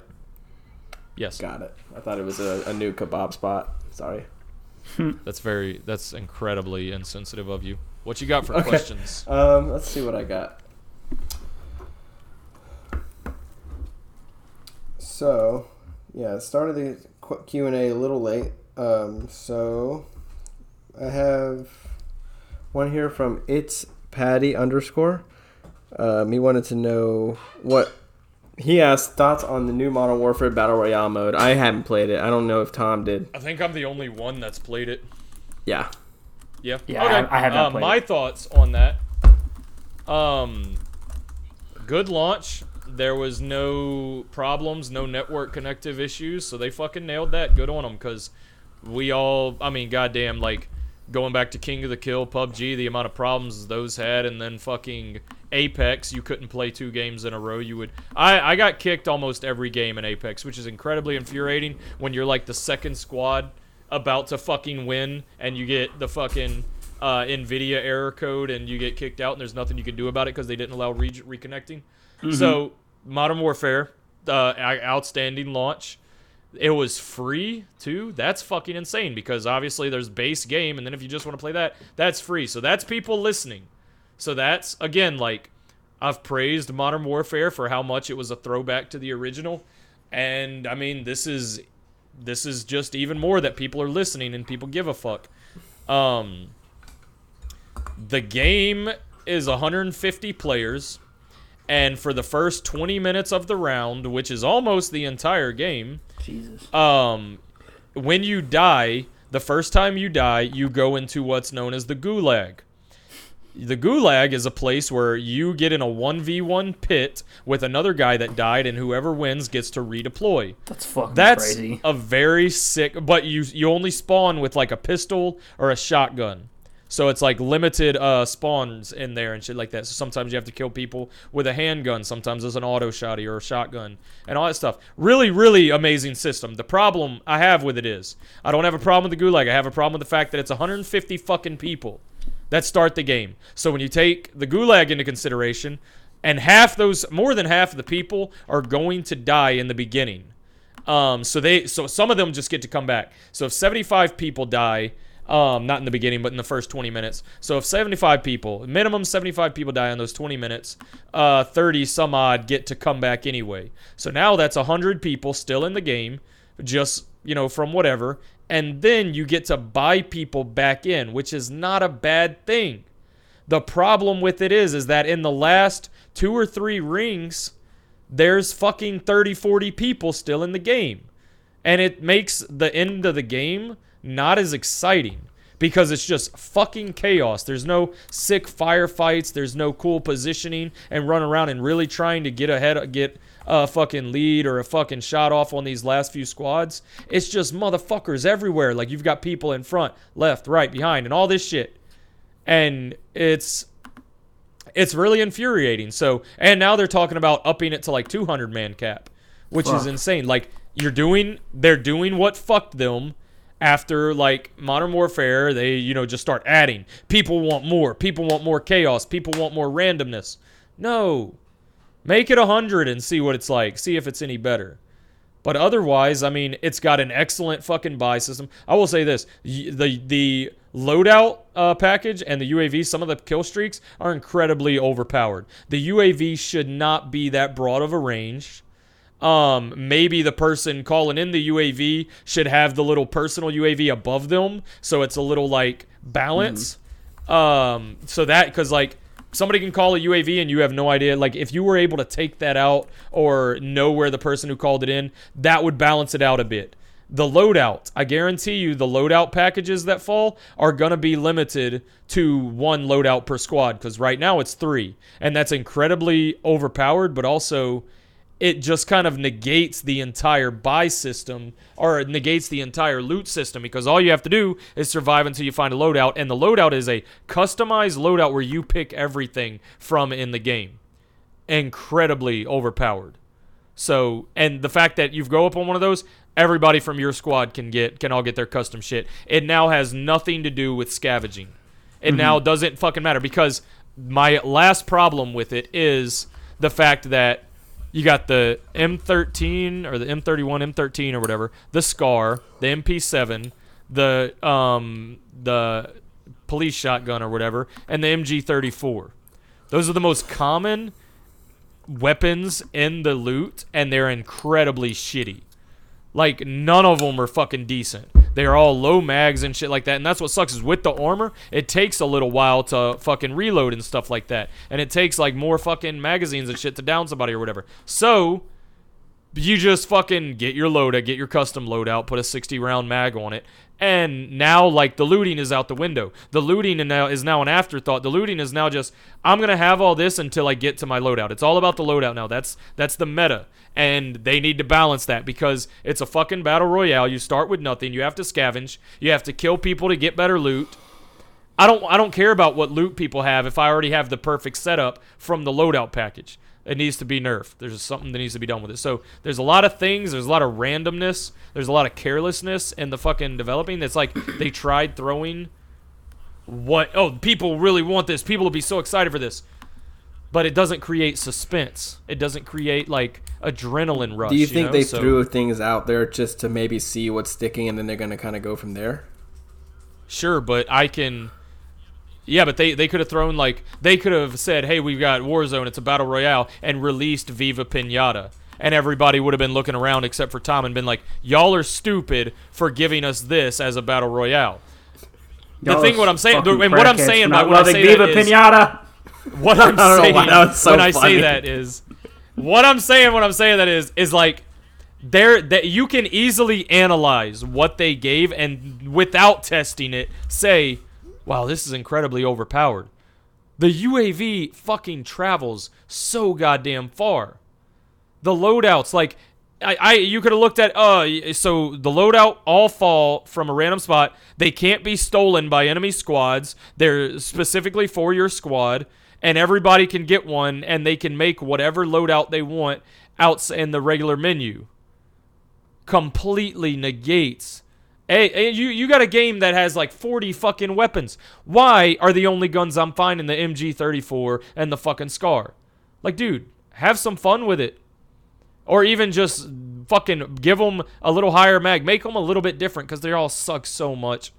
Yes, Got it. I thought it was a, a new kebab spot. Sorry. that's very that's incredibly insensitive of you. What you got for Okay. questions? Um, let's see what I got. So, yeah, started the Q and A a little late. Um, so I have one here from it's Patty underscore. Um, he wanted to know what he asked thoughts on the new Modern Warfare Battle Royale mode. I haven't played it. I don't know if Tom did. I think I'm the only one that's played it. Yeah. Yeah. Yeah, I- I have not uh, played My it. thoughts on that. Um, good launch. There was no problems, no network connective issues, so they fucking nailed that. Good on them, because we all, I mean, goddamn, like going back to King of the Kill, PUBG, the amount of problems those had, and then fucking Apex, you couldn't play two games in a row. You would, I, I got kicked almost every game in Apex, which is incredibly infuriating when you're like the second squad about to fucking win and you get the fucking uh, Nvidia error code and you get kicked out and there's nothing you can do about it because they didn't allow re- reconnecting. So Modern Warfare, uh, outstanding launch. It was free too. That's fucking insane because obviously there's base game and then if you just want to play that, that's free. So that's people listening. So that's again like I've praised Modern Warfare for how much it was a throwback to the original. And I mean, this is this is just even more that people are listening and people give a fuck. Um, the game is 150 players, and for the first 20 minutes of the round, which is almost the entire game, Jesus. um, when you die, the first time you die, you go into what's known as the gulag. The gulag is a place where you get in a 1v1 pit with another guy that died, and whoever wins gets to redeploy. That's fucking That's crazy. a very sick. But you you only spawn with like a pistol or a shotgun, so it's like limited uh, spawns in there and shit like that. So sometimes you have to kill people with a handgun. Sometimes there's an auto shotty or a shotgun and all that stuff. Really, really amazing system. The problem I have with it is I don't have a problem with the gulag. I have a problem with the fact that it's 150 fucking people that start the game. So when you take the gulag into consideration, and half those, more than half of the people are going to die in the beginning. Um, so they, so some of them just get to come back. So if 75 people die, um, not in the beginning, but in the first 20 minutes. So if 75 people, minimum 75 people die in those 20 minutes, uh, 30 some odd get to come back anyway. So now that's 100 people still in the game, just you know from whatever, and then you get to buy people back in, which is not a bad thing. The problem with it is is that in the last two or three rings, there's fucking 30, 40 people still in the game. And it makes the end of the game not as exciting because it's just fucking chaos. There's no sick firefights. There's no cool positioning and run around and really trying to get ahead, get a fucking lead or a fucking shot off on these last few squads. It's just motherfuckers everywhere. Like you've got people in front, left, right, behind, and all this shit. And it's it's really infuriating. So, and now they're talking about upping it to like 200 man cap, which Fuck. is insane. Like you're doing, they're doing what fucked them after like Modern Warfare. They, you know, just start adding. People want more. People want more chaos. People want more randomness. No, make it a 100 and see what it's like. See if it's any better. But otherwise, I mean, it's got an excellent fucking buy system. I will say this: the the loadout uh, package and the UAV, some of the kill streaks are incredibly overpowered. The UAV should not be that broad of a range. Um, maybe the person calling in the UAV should have the little personal UAV above them, so it's a little like balance. Um, so that because like somebody can call a UAV and you have no idea. Like if you were able to take that out or know where the person who called it in, that would balance it out a bit. The loadout, I guarantee you, the loadout packages that fall are gonna be limited to one loadout per squad because right now it's three, and that's incredibly overpowered, but also it just kind of negates the entire buy system or it negates the entire loot system because all you have to do is survive until you find a loadout and the loadout is a customized loadout where you pick everything from in the game. Incredibly overpowered. So and the fact that you go up on one of those everybody from your squad can get can all get their custom shit. It now has nothing to do with scavenging. It mm-hmm. now doesn't fucking matter because my last problem with it is the fact that you got the M13 or the M31, M13 or whatever, the Scar, the MP7, the um the police shotgun or whatever, and the MG34. Those are the most common weapons in the loot, and they're incredibly shitty. Like none of them are fucking decent. They're all low mags and shit like that. And that's what sucks is with the armor, it takes a little while to fucking reload and stuff like that. And it takes like more fucking magazines and shit to down somebody or whatever. So you just fucking get your loadout, get your custom loadout, put a 60 round mag on it, and now like the looting is out the window. The looting now is now an afterthought. The looting is now just I'm gonna have all this until I get to my loadout. It's all about the loadout now. That's that's the meta, and they need to balance that because it's a fucking battle royale. You start with nothing. You have to scavenge. You have to kill people to get better loot. I don't I don't care about what loot people have if I already have the perfect setup from the loadout package. It needs to be nerfed. There's just something that needs to be done with it. So there's a lot of things. There's a lot of randomness. There's a lot of carelessness in the fucking developing. It's like they tried throwing what oh people really want this. People will be so excited for this. But it doesn't create suspense. It doesn't create like adrenaline rush. Do you think know? they So- threw things out there just to maybe see what's sticking, and then they're gonna kind of go from there? Sure, but I can. Yeah, but they, they could have thrown like they could have said, "Hey, we've got Warzone. It's a battle royale," and released Viva Pinata, and everybody would have been looking around except for Tom and been like, "Y'all are stupid for giving us this as a battle royale." The Y'all thing, what I'm saying, and what I'm saying by when I say Viva that is, Pinata. what I'm I know saying why that was so when I say that is what I'm saying when I'm saying that is is like there that you can easily analyze what they gave and without testing it say wow this is incredibly overpowered. The UAV fucking travels so goddamn far. The loadouts like I, I you could have looked at uh so the loadout all fall from a random spot. They can't be stolen by enemy squads. They're specifically for your squad and everybody can get one and they can make whatever loadout they want outs in the regular menu. Completely negates Hey, you you got a game that has like 40 fucking weapons. Why are the only guns I'm finding the MG34 and the fucking Scar? Like, dude, have some fun with it. Or even just fucking give them a little higher mag. Make them a little bit different because they all suck so much.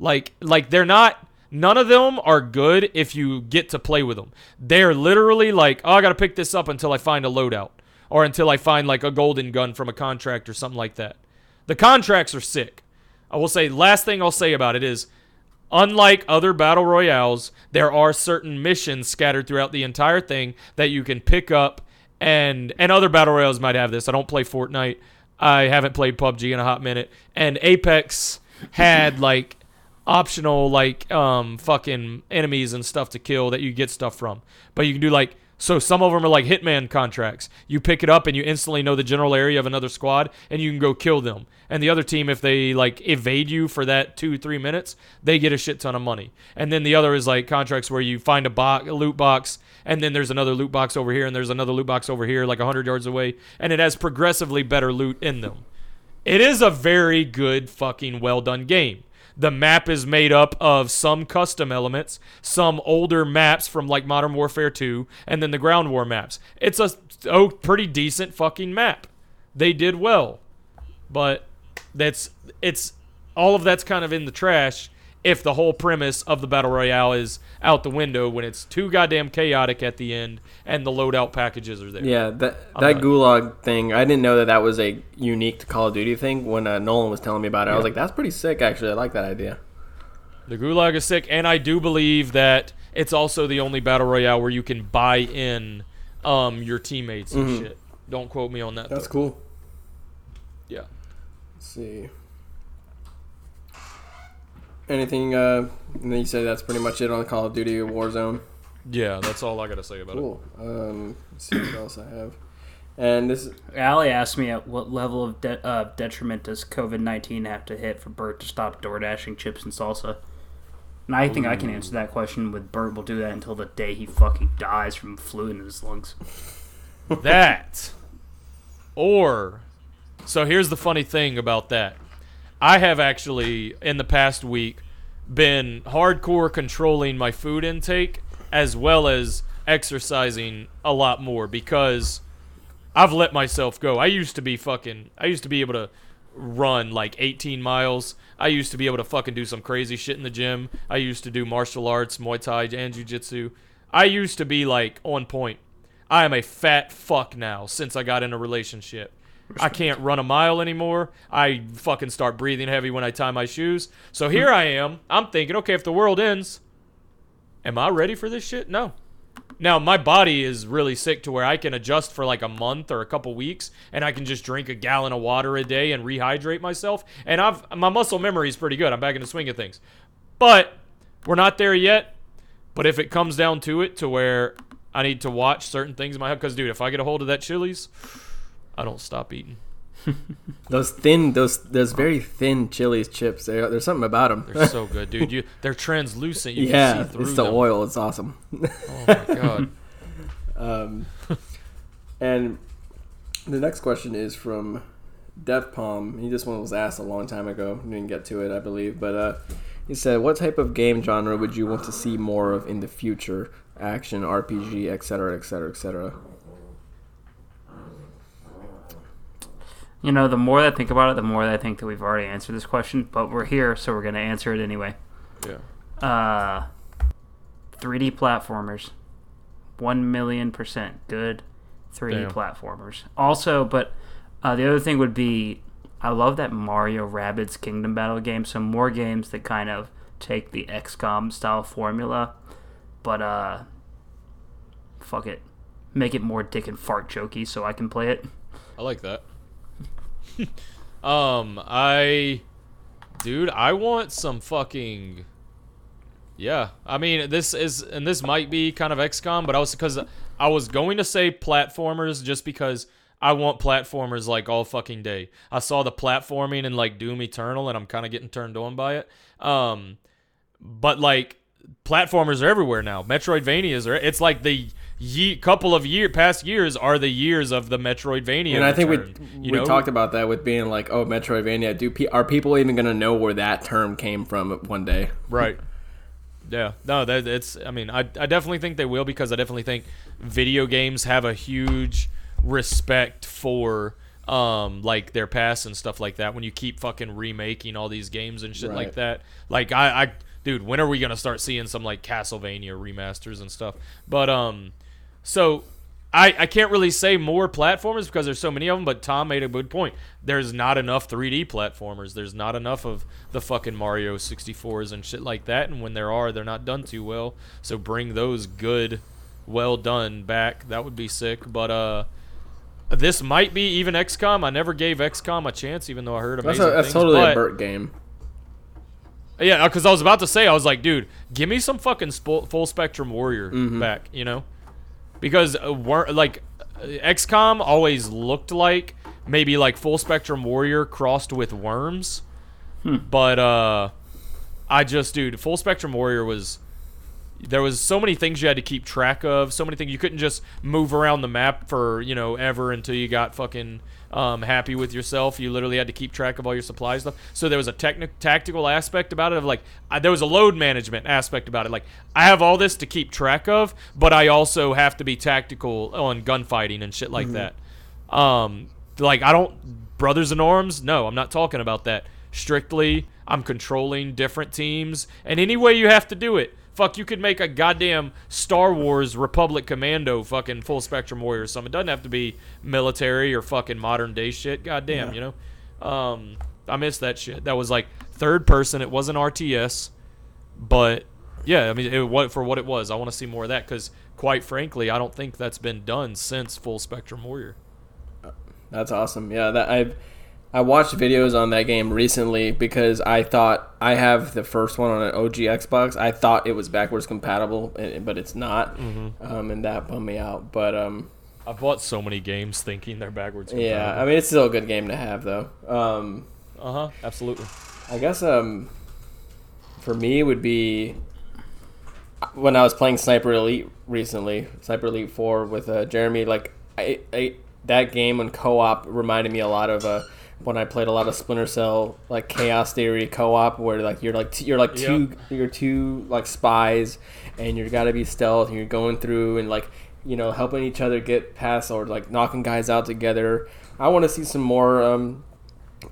Like, like they're not. None of them are good if you get to play with them. They're literally like, oh, I gotta pick this up until I find a loadout, or until I find like a golden gun from a contract or something like that. The contracts are sick. I will say, last thing I'll say about it is, unlike other battle royales, there are certain missions scattered throughout the entire thing that you can pick up, and and other battle royales might have this. I don't play Fortnite. I haven't played PUBG in a hot minute, and Apex had like optional like um fucking enemies and stuff to kill that you get stuff from. But you can do like so some of them are like hitman contracts. You pick it up and you instantly know the general area of another squad and you can go kill them. And the other team if they like evade you for that 2-3 minutes, they get a shit ton of money. And then the other is like contracts where you find a, box, a loot box and then there's another loot box over here and there's another loot box over here like 100 yards away and it has progressively better loot in them. It is a very good fucking well done game. The map is made up of some custom elements, some older maps from like Modern Warfare 2, and then the Ground War maps. It's a oh, pretty decent fucking map. They did well. But that's it's all of that's kind of in the trash if the whole premise of the battle royale is out the window when it's too goddamn chaotic at the end and the loadout packages are there. Yeah, that I'm that gulag thing, I didn't know that that was a unique to Call of Duty thing. When uh, Nolan was telling me about it, I was like, "That's pretty sick, actually. I like that idea." The Gulag is sick, and I do believe that it's also the only battle royale where you can buy in um, your teammates and Mhm. shit. Don't quote me on that. That's though. cool. Yeah. Let's see. Anything? Uh, and then you say that's pretty much it on the Call of Duty Warzone. Yeah, that's all I gotta say about it. Cool. Um, let's see what else I have. And this, Allie asked me at what level of de- uh, detriment does COVID 19 have to hit for Bert to stop door dashing chips and salsa? And I think I can answer that question with Bert will do that until the day he fucking dies from flu in his lungs. That. Or, so here's the funny thing about that. I have actually, in the past week, been hardcore controlling my food intake as well as exercising a lot more because I've let myself go. I used to be fucking. I used to be able to run like 18 miles. I used to be able to fucking do some crazy shit in the gym. I used to do martial arts, Muay Thai, and Jiu Jitsu. I used to be like on point. I am a fat fuck now since I got in a relationship. I can't run a mile anymore. I fucking start breathing heavy when I tie my shoes. So here I am. I'm thinking, okay, if the world ends, am I ready for this shit? No. Now my body is really sick to where I can adjust for like a month or a couple weeks, and I can just drink a gallon of water a day and rehydrate myself. And I've my muscle memory is pretty good. I'm back in the swing of things, but we're not there yet. But if it comes down to it, to where I need to watch certain things in my head, because dude, if I get a hold of that Chili's, I don't stop eating. those thin, those those very thin Chili's chips. There, there's something about them. They're so good, dude. You they're translucent. You yeah, can see through it's the them. oil. It's awesome. Oh my god. Um, and the next question is from Death Palm. He just one was asked a long time ago. Didn't get to it, I believe. But uh, he said, "What type of game genre would you want to see more of in the future? Action, RPG, etc., etc., etc." You know, the more that I think about it, the more that I think that we've already answered this question, but we're here, so we're going to answer it anyway. Yeah. Uh, 3D platformers. 1 million percent good 3D Damn. platformers. Also, but uh, the other thing would be I love that Mario Rabbids Kingdom Battle game, so more games that kind of take the XCOM style formula, but uh, fuck it. Make it more dick and fart jokey so I can play it. I like that. um, I, dude, I want some fucking. Yeah, I mean this is, and this might be kind of XCOM, but I was because I was going to say platformers just because I want platformers like all fucking day. I saw the platforming in like Doom Eternal, and I'm kind of getting turned on by it. Um, but like platformers are everywhere now. Metroidvanias are. It's like the ye- couple of year past years are the years of the Metroidvania. and I think we return, we you know? talked about that with being like, "Oh, Metroidvania." Do pe- are people even going to know where that term came from one day? Right. Yeah. No, that it's I mean, I I definitely think they will because I definitely think video games have a huge respect for um like their past and stuff like that when you keep fucking remaking all these games and shit like that. Like I I dude, when are we going to start seeing some like Castlevania remasters and stuff? But um so I, I can't really say more platformers because there's so many of them, but Tom made a good point. There's not enough 3D platformers. There's not enough of the fucking Mario 64s and shit like that. And when there are, they're not done too well. So bring those good, well done back. That would be sick. But uh, this might be even XCOM. I never gave XCOM a chance, even though I heard That's amazing a, that's things. totally but a Bert game. Yeah, because I was about to say, I was like, dude, give me some fucking sp- full spectrum warrior back, you know? Because uh, like uh, XCOM always looked like maybe like full spectrum warrior crossed with worms, but uh, I just, dude, full spectrum warrior was. There was so many things you had to keep track of. So many things you couldn't just move around the map for you know ever until you got fucking um, happy with yourself. You literally had to keep track of all your supply stuff. So there was a techni- tactical aspect about it. Of like, I, there was a load management aspect about it. Like, I have all this to keep track of, but I also have to be tactical on gunfighting and shit like that. Um, like I don't brothers in arms. No, I'm not talking about that. Strictly, I'm controlling different teams, and any way you have to do it. Fuck, you could make a goddamn Star Wars Republic Commando fucking full spectrum warrior or something. It doesn't have to be military or fucking modern day shit. Goddamn, you know. Um, I miss that shit. That was like third person. It wasn't RTS, but yeah, I mean, it, what for what it was. I want to see more of that because, quite frankly, I don't think that's been done since Full Spectrum Warrior. That's awesome. Yeah, that I've I watched videos on that game recently because I thought I have the first one on an OG Xbox. I thought it was backwards compatible, but it's not, um, and that bummed me out. But um, I've bought so many games thinking they're backwards. Compatible. Yeah, I mean it's still a good game to have though. Um, uh huh, absolutely. I guess um, for me it would be when I was playing Sniper Elite recently, Sniper Elite Four with uh, Jeremy. Like I, I that game on co-op reminded me a lot of uh, when I played a lot of Splinter Cell, like Chaos Theory co-op, where like you're like t- you're like two you're two like spies, and you got to be stealth, and you're going through and like you know helping each other get past or like knocking guys out together. I want to see some more um,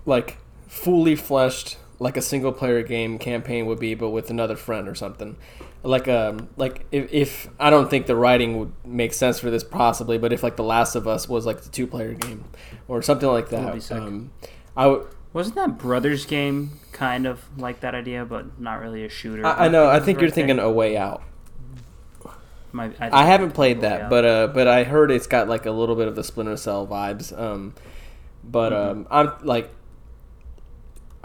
like fully fleshed like a single player game campaign would be but with another friend or something like um like if, if i don't think the writing would make sense for this possibly but if like the last of us was like the two player game or something like That'd that be sick. um i would Wasn't that Brothers game kind of like that idea, but not really a shooter? I, I know i think you're right thinking a way out My- think i haven't played that Out. but uh but i heard it's got like a little bit of the splinter cell vibes um but Mm-hmm. um i'm like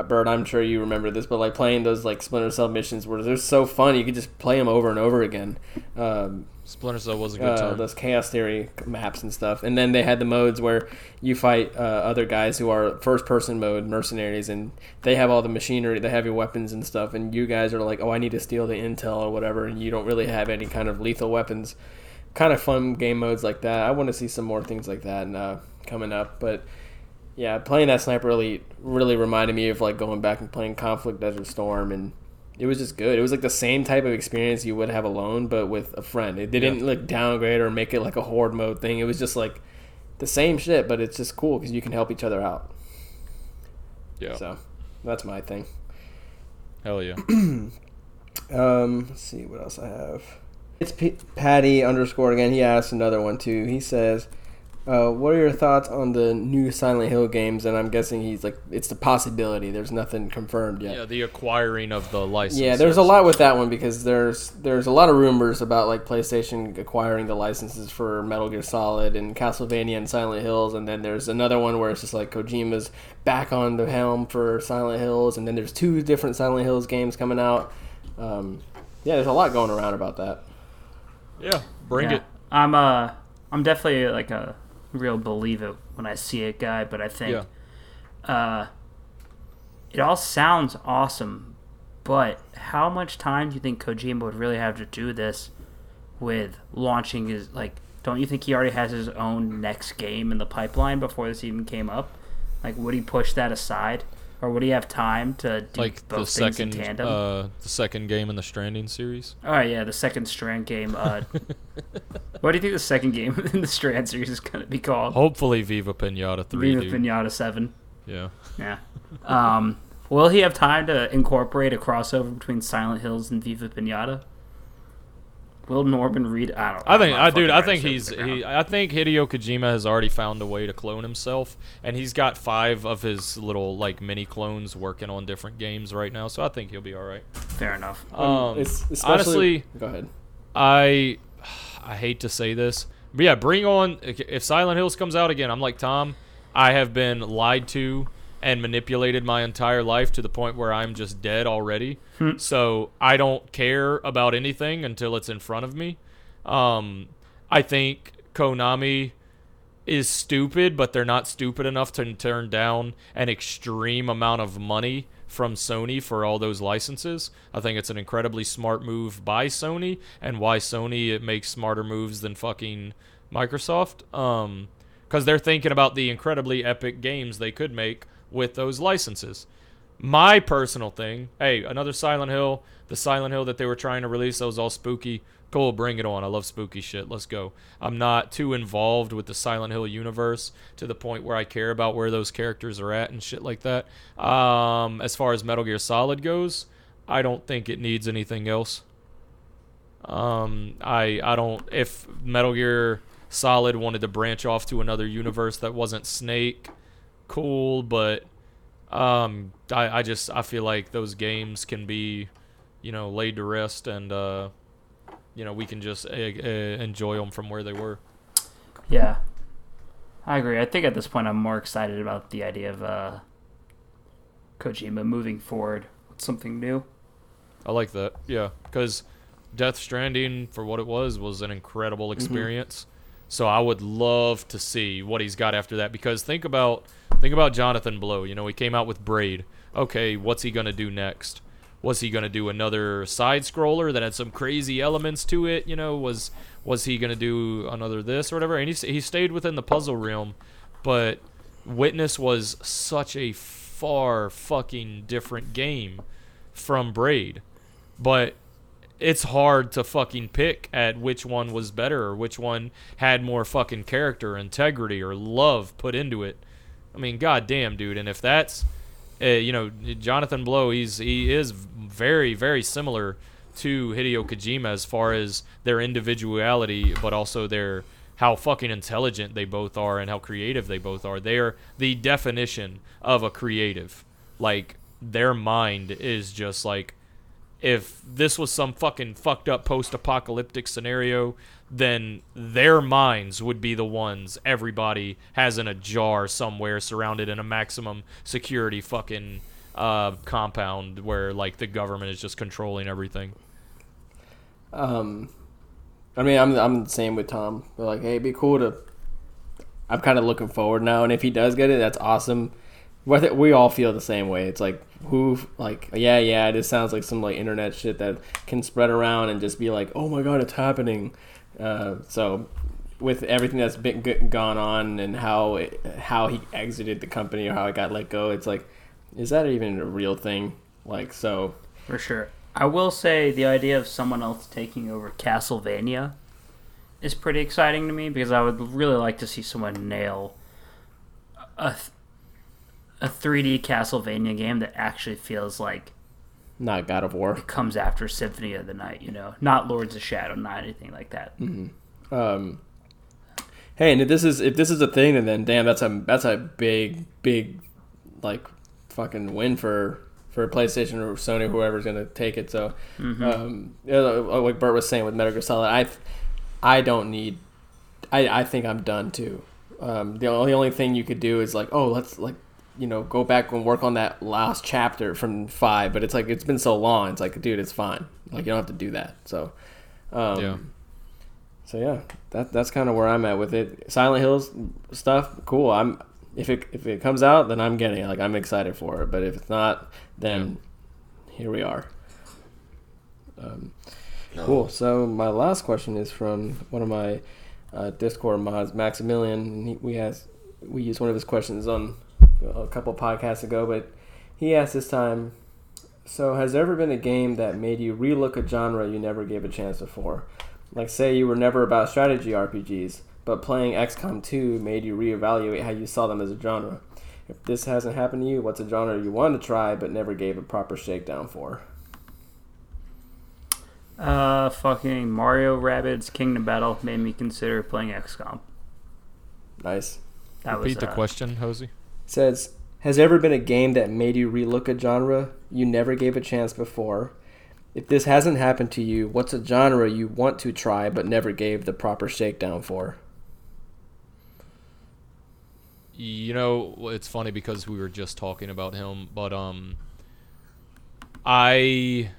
Bert, I'm sure you remember this, but like playing those like Splinter Cell missions where they're so fun, you could just play them over and over again. Um, Splinter Cell was a good uh, time. those chaos theory maps and stuff and then they had the modes where you fight uh, other guys who are first person mode mercenaries and they have all the machinery the heavy weapons and stuff and you guys are like oh i need to steal the intel or whatever and you don't really have any kind of lethal weapons kind of fun game modes like that i want to see some more things like that and, uh, coming up but yeah playing that sniper elite really reminded me of like going back and playing conflict desert storm and it was just good. It was like the same type of experience you would have alone, but with a friend. It didn't like downgrade or make it like a horde mode thing. It was just like the same shit, but it's just cool because you can help each other out. yeah, So that's my thing. hell yeah. Um, let's see what else I have. It's P- Patty underscore again. He asked another one too. He says, uh, "What are your thoughts on the new Silent Hill games?" And I'm guessing he's like, it's the possibility. There's nothing confirmed yet. yeah, the acquiring of the license. Yeah, there's a lot with that one because there's there's a lot of rumors about like PlayStation acquiring the licenses for Metal Gear Solid and Castlevania and Silent Hills, and then there's another one where it's just like Kojima's back on the helm for Silent Hills, and then there's two different Silent Hills games coming out. Um, yeah, there's a lot going around about that. Yeah, bring Yeah. it. I'm uh I'm definitely like a real believe it when I see it guy, but I think Yeah. uh it all sounds awesome, but how much time do you think Kojima would really have to do this with launching his like don't you think he already has his own next game in the pipeline before this even came up? Like would he push that aside? Or would he have time to do Like both the things second, in tandem? uh, the second game in the Stranding series. Oh yeah, the second Strand game. Uh, what do you think the second game in the Strand series is going to be called? Hopefully, Viva Pinata three. Viva dude. Pinata Seven. Yeah. Yeah. Um, will he have time to incorporate a crossover between Silent Hills and Viva Pinata? Will Norman Reed? I don't. I I'm think, I dude, I think he's to the ground. he. I think Hideo Kojima has already found a way to clone himself, and he's got five of his little like mini clones working on different games right now. So I think he'll be all right. Fair enough. Um, It's honestly, go ahead. I I hate to say this, but yeah, bring on if Silent Hills comes out again. I'm like Tom. I have been lied to and manipulated my entire life to the point where I'm just dead already. So I don't care about anything until it's in front of me. Um, I think Konami is stupid, but they're not stupid enough to turn down an extreme amount of money from Sony for all those licenses. I think it's an incredibly smart move by Sony, and why Sony it makes smarter moves than fucking Microsoft. Um, because they're thinking about the incredibly epic games they could make with those licenses. My personal thing, hey, another Silent Hill, the Silent Hill that they were trying to release that was all spooky. Cool, bring it on. I love spooky shit. Let's go. I'm not too involved with the Silent Hill universe to the point where I care about where those characters are at and shit like that. Um, as far as Metal Gear Solid goes, I don't think it needs anything else. Um, I I don't if Metal Gear Solid wanted to branch off to another universe that wasn't Snake, cool, but um, I I just I feel like those games can be, you know, laid to rest and uh, you know, we can just uh, uh, enjoy them from where they were. Yeah, I agree. I think at this point I'm more excited about the idea of uh, Kojima moving forward with something new. I like that. Yeah, because Death Stranding, for what it was, was an incredible experience. So I would love to see what he's got after that. Because think about think about Jonathan Blow. You know, he came out with Braid. Okay, what's he gonna do next? Was he gonna do another side scroller that had some crazy elements to it? You know, was was he gonna do another this or whatever? And he he stayed within the puzzle realm, but Witness was such a far fucking different game from Braid. But it's hard to fucking pick at which one was better or which one had more fucking character, integrity, or love put into it. I mean, goddamn, dude. And if that's, uh, you know, Jonathan Blow, he's he is very very similar to Hideo Kojima as far as their individuality, but also their how fucking intelligent they both are and how creative they both are. They are the definition of a creative. Like their mind is just like if this was some fucking fucked up post-apocalyptic scenario, then their minds would be the ones everybody has in a jar somewhere surrounded in a maximum security fucking uh, compound where like the government is just controlling everything. Um, I mean, I'm I'm the same with Tom. We're like, hey, it'd be cool to. I'm kind of looking forward now, and if he does get it, that's awesome. We all feel the same way. It's like who, like, yeah, yeah. This sounds like some like internet shit that can spread around and just be like, oh my god, it's happening. Uh, so, with everything that's been g- gone on and how it, how he exited the company or how it got let go, it's like, is that even a real thing? Like, so For sure. I will say the idea of someone else taking over Castlevania is pretty exciting to me because I would really like to see someone nail a th- a 3D Castlevania game that actually feels like not God of War. comes after Symphony of the Night, you know, not Lords of Shadow, not anything like that. Um, hey, and if this is if this is a thing, and then damn, that's a that's a big big like fucking win for for PlayStation or Sony, whoever's gonna take it. So, um, like Bert was saying with Metal Gear Solid, I I don't need. I I think I'm done too. Um, the only only thing you could do is like, oh, let's like you know go back and work on that last chapter from five, but it's like it's been so long. It's like, dude, it's fine. Like you don't have to do that. So. Um, Yeah. so yeah, that that's kind of where I'm at with it. Silent Hills stuff, cool. I'm if it if it comes out, then I'm getting it. Like I'm excited for it. But if it's not, then here we are. Um, Cool. So my last question is from one of my uh, Discord mods, Maximilian. And he, we has we used one of his questions on a couple podcasts ago, but he asked this time. So has there ever been a game that made you relook a genre you never gave a chance before? Like say you were never about strategy RPGs, but playing XCOM 2 made you reevaluate how you saw them as a genre. If this hasn't happened to you, what's a genre you wanted to try but never gave a proper shakedown for? Uh, fucking Mario Rabbids Kingdom Battle made me consider playing XCOM. Nice. That Repeat was the uh, question, Hosey. Says, Has ever been a game that made you relook a genre you never gave a chance before? If this hasn't happened to you, what's a genre you want to try but never gave the proper shakedown for? you know, it's funny because we were just talking about him, but um, I,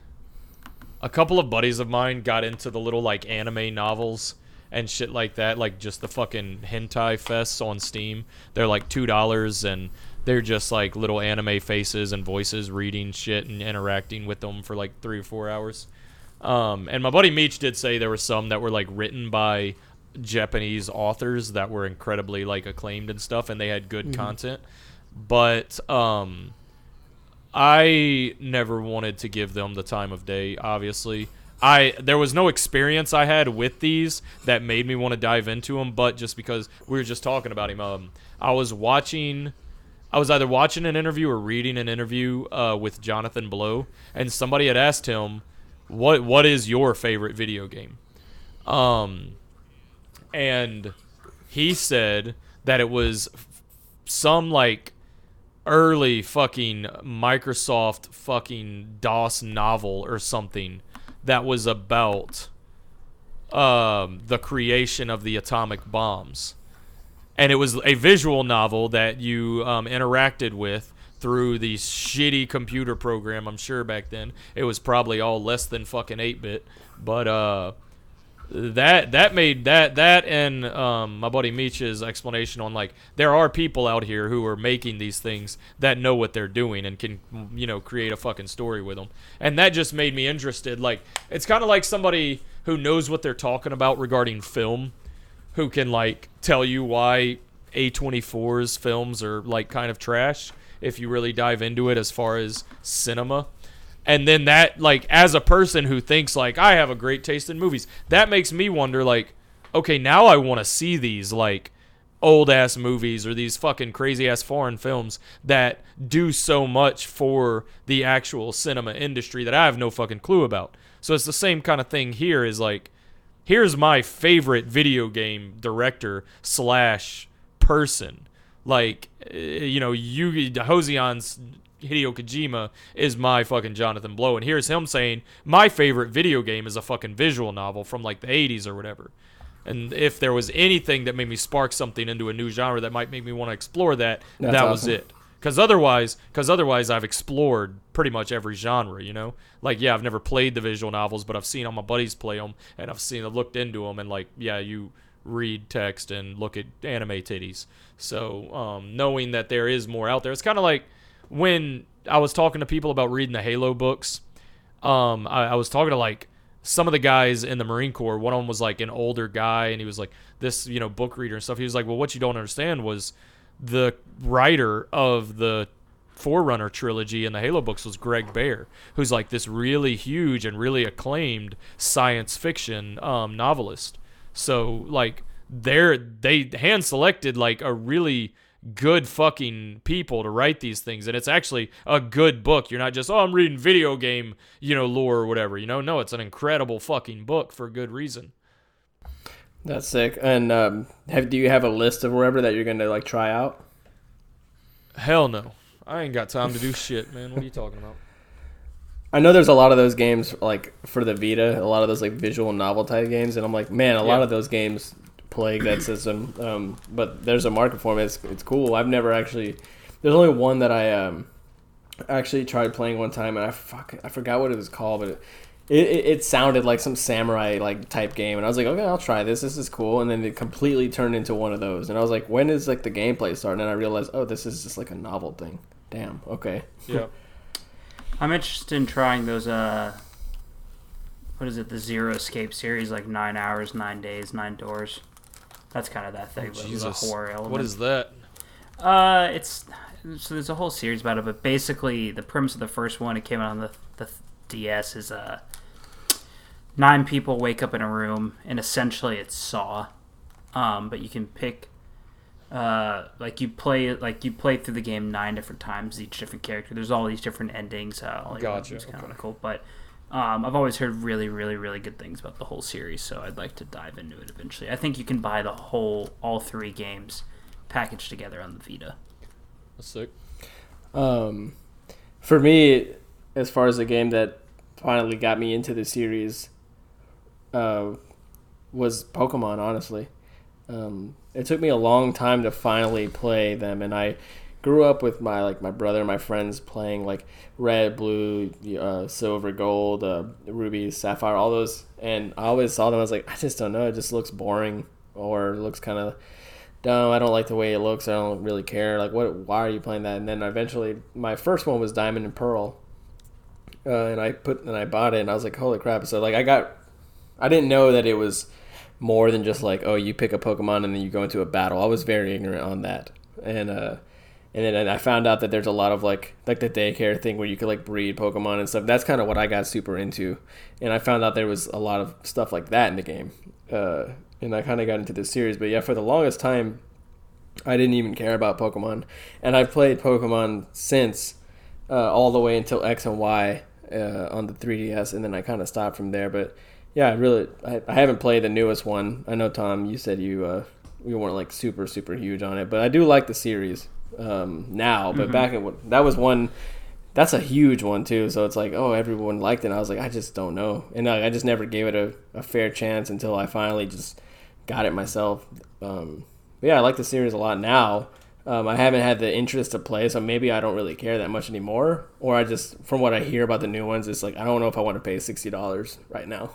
a couple of buddies of mine got into the little like anime novels and shit like that, like just the fucking hentai fests on Steam. They're like two dollars and they're just like little anime faces and voices reading shit and interacting with them for like three or four hours. Um, and my buddy Meech did say there were some that were like written by Japanese authors that were incredibly like acclaimed and stuff, and they had good content. But um, I never wanted to give them the time of day. Obviously, I there was no experience I had with these that made me want to dive into them. But just because we were just talking about him, um, I was watching. I was either watching an interview or reading an interview uh, with Jonathan Blow, and somebody had asked him, "What what is your favorite video game?" Um, and he said that it was some like early fucking Microsoft fucking DOS novel or something that was about um, the creation of the atomic bombs. And it was a visual novel that you um, interacted with through the shitty computer program. I'm sure back then it was probably all less than fucking 8 bit. But uh, that that made that that and um, my buddy Meech's explanation on like there are people out here who are making these things that know what they're doing and can you know create a fucking story with them and that just made me interested like it's kind of like somebody who knows what they're talking about regarding film who can like tell you why A24's films are like kind of trash if you really dive into it as far as cinema and then that like as a person who thinks like I have a great taste in movies, that makes me wonder like, okay, now I want to see these like old ass movies or these fucking crazy ass foreign films that do so much for the actual cinema industry that I have no fucking clue about. So it's the same kind of thing here is like here's my favorite video game director slash person. Like, uh, you know, Yugi Hoseon's Hideo Kojima is my fucking Jonathan Blow, and here's him saying my favorite video game is a fucking visual novel from like the 80s or whatever. And if there was anything that made me spark something into a new genre that might make me want to explore that, That's that was it. Because otherwise, because otherwise, I've explored pretty much every genre. You know, like yeah, I've never played the visual novels, but I've seen all my buddies play them, and I've seen, I've looked into them, and like yeah, you read text and look at anime titties. So um, knowing that there is more out there, it's kind of like when I was talking to people about reading the Halo books. Um, I, I was talking to like some of the guys in the Marine Corps. One of them was like an older guy, and he was like this, you know, book reader and stuff. He was like, "Well, what you don't understand was the writer of the Forerunner trilogy and the Halo books was Greg Bear, who's like this really huge and really acclaimed science fiction um, novelist. So like they're they hand selected like a really good fucking people to write these things. And it's actually a good book. You're not just oh i'm reading video game you know lore or whatever you know? No it's an incredible fucking book for good reason. That's sick. And um, have do you have a list of wherever that you're gonna like try out? hell no. I ain't got time to do shit man. What are you talking about? I know there's a lot of those games like for the Vita, a lot of those like visual novel type games, and I'm like, man, a lot of those games plague that system. Um, but there's a market for it. It's it's cool. I've never actually. There's only one that I um actually tried playing one time, and I fuck I forgot what it was called, but it. It, it, it sounded like some samurai like type game, and I was like, okay, I'll try this. This is cool. And then it completely turned into one of those, and I was like, when is like the gameplay starting And I realized, oh, this is just like a novel thing. Damn. Okay. yeah I'm interested in trying those. Uh, what is it? The Zero Escape series, like nine hours, nine days, nine doors. That's kind of that thing, a jesus horror element. what is that Uh, it's so there's a whole series about it, but basically the premise of the first one, it came out on the the DS, is uh nine people wake up in a room, and essentially it's Saw, um, but you can pick. Uh, like you play like you play through the game nine different times, each different character. There's all these different endings. Uh, like, Gotcha, It's kind okay. of cool, but um, I've always heard really, really, really good things about the whole series, so I'd like to dive into it eventually. I think you can buy the whole, all three games packaged together on the Vita. that's sick Um, for me, as far as the game that finally got me into the series, uh, was Pokemon. Honestly, Um, it took me a long time to finally play them, and I grew up with my like my brother and my friends playing like red, blue, uh, silver, gold, uh, ruby, sapphire, all those, and I always saw them. I was like, I just don't know. It just looks boring or looks kind of dumb. I don't like the way it looks. I don't really care. Like, what? Why are you playing that? And then eventually, my first one was Diamond and Pearl, uh, and I put and I bought it, and I was like, holy crap! So like, I got, I didn't know that it was more than just like, oh, you pick a Pokemon and then you go into a battle. I was very ignorant on that, and uh, and then I found out that there's a lot of like like the daycare thing where you could like breed Pokemon and stuff. That's kind of what I got super into, and I found out there was a lot of stuff like that in the game. Uh, and I kind of got into this series. But yeah, for the longest time, I didn't even care about Pokemon, and I've played Pokemon since uh, all the way until X and Y uh, on the 3DS, and then I kind of stopped from there. But yeah, I really I, I, haven't played the newest one. I know Tom, you said you uh, you weren't like super super huge on it, but I do like the series um, now. But mm-hmm. back in that was one. That's a huge one too. So it's like, oh, everyone liked it. And I was like, I just don't know, and I, I just never gave it a, a fair chance until I finally just got it myself. Um, yeah, I like the series a lot now. Um, I haven't had the interest to play, so maybe I don't really care that much anymore. Or I just, from what I hear about the new ones, it's like I don't know if I want to pay sixty dollars right now.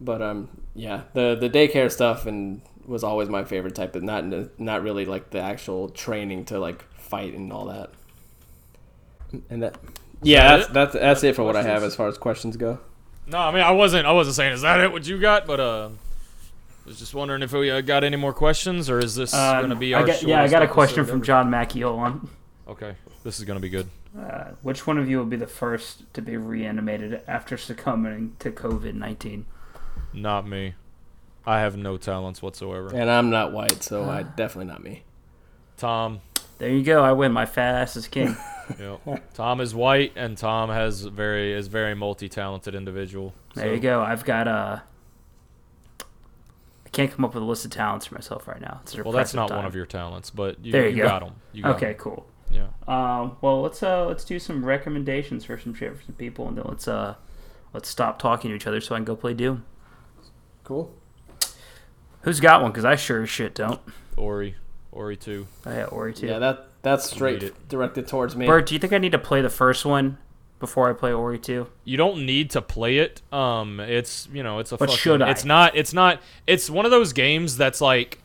But um, yeah, the the daycare stuff and was always my favorite type, but not not really like the actual training to like fight and all that. And that, yeah, that's, that's that's it for what I have as far as questions go. No, I mean I wasn't I wasn't saying is that it what you got, but uh, I was just wondering if we uh, got any more questions, or is this um, going to be our? I got, yeah, I got a question from John Mackiolan. Okay, this is going to be good. Uh, which one of you will be the first to be reanimated after succumbing to COVID nineteen? Not me. I have no talents whatsoever. And I'm not white, so I definitely not me. Tom. There you go. I win. My fat ass is king. yep. Tom is white, and Tom has very is very multi talented individual. There you go. I've got a. Uh, can't come up with a list of talents for myself right now. well, that's not time. one of your talents, but you, there you, you go. got them. You got okay, them. cool. Yeah. Um, well, let's uh, let's do some recommendations for some shit for some people, and then let's uh, let's stop talking to each other so I can go play Doom. Cool. Who's got one? Because I sure as shit don't. Ori, Ori two. Oh yeah, Ori two. Yeah, that that's straight directed towards me. Bert, do you think I need to play the first one before I play Ori 2? You don't need to play it. Um, it's you know, it's a. But fucking, should I? It's not. It's not. It's one of those games that's like,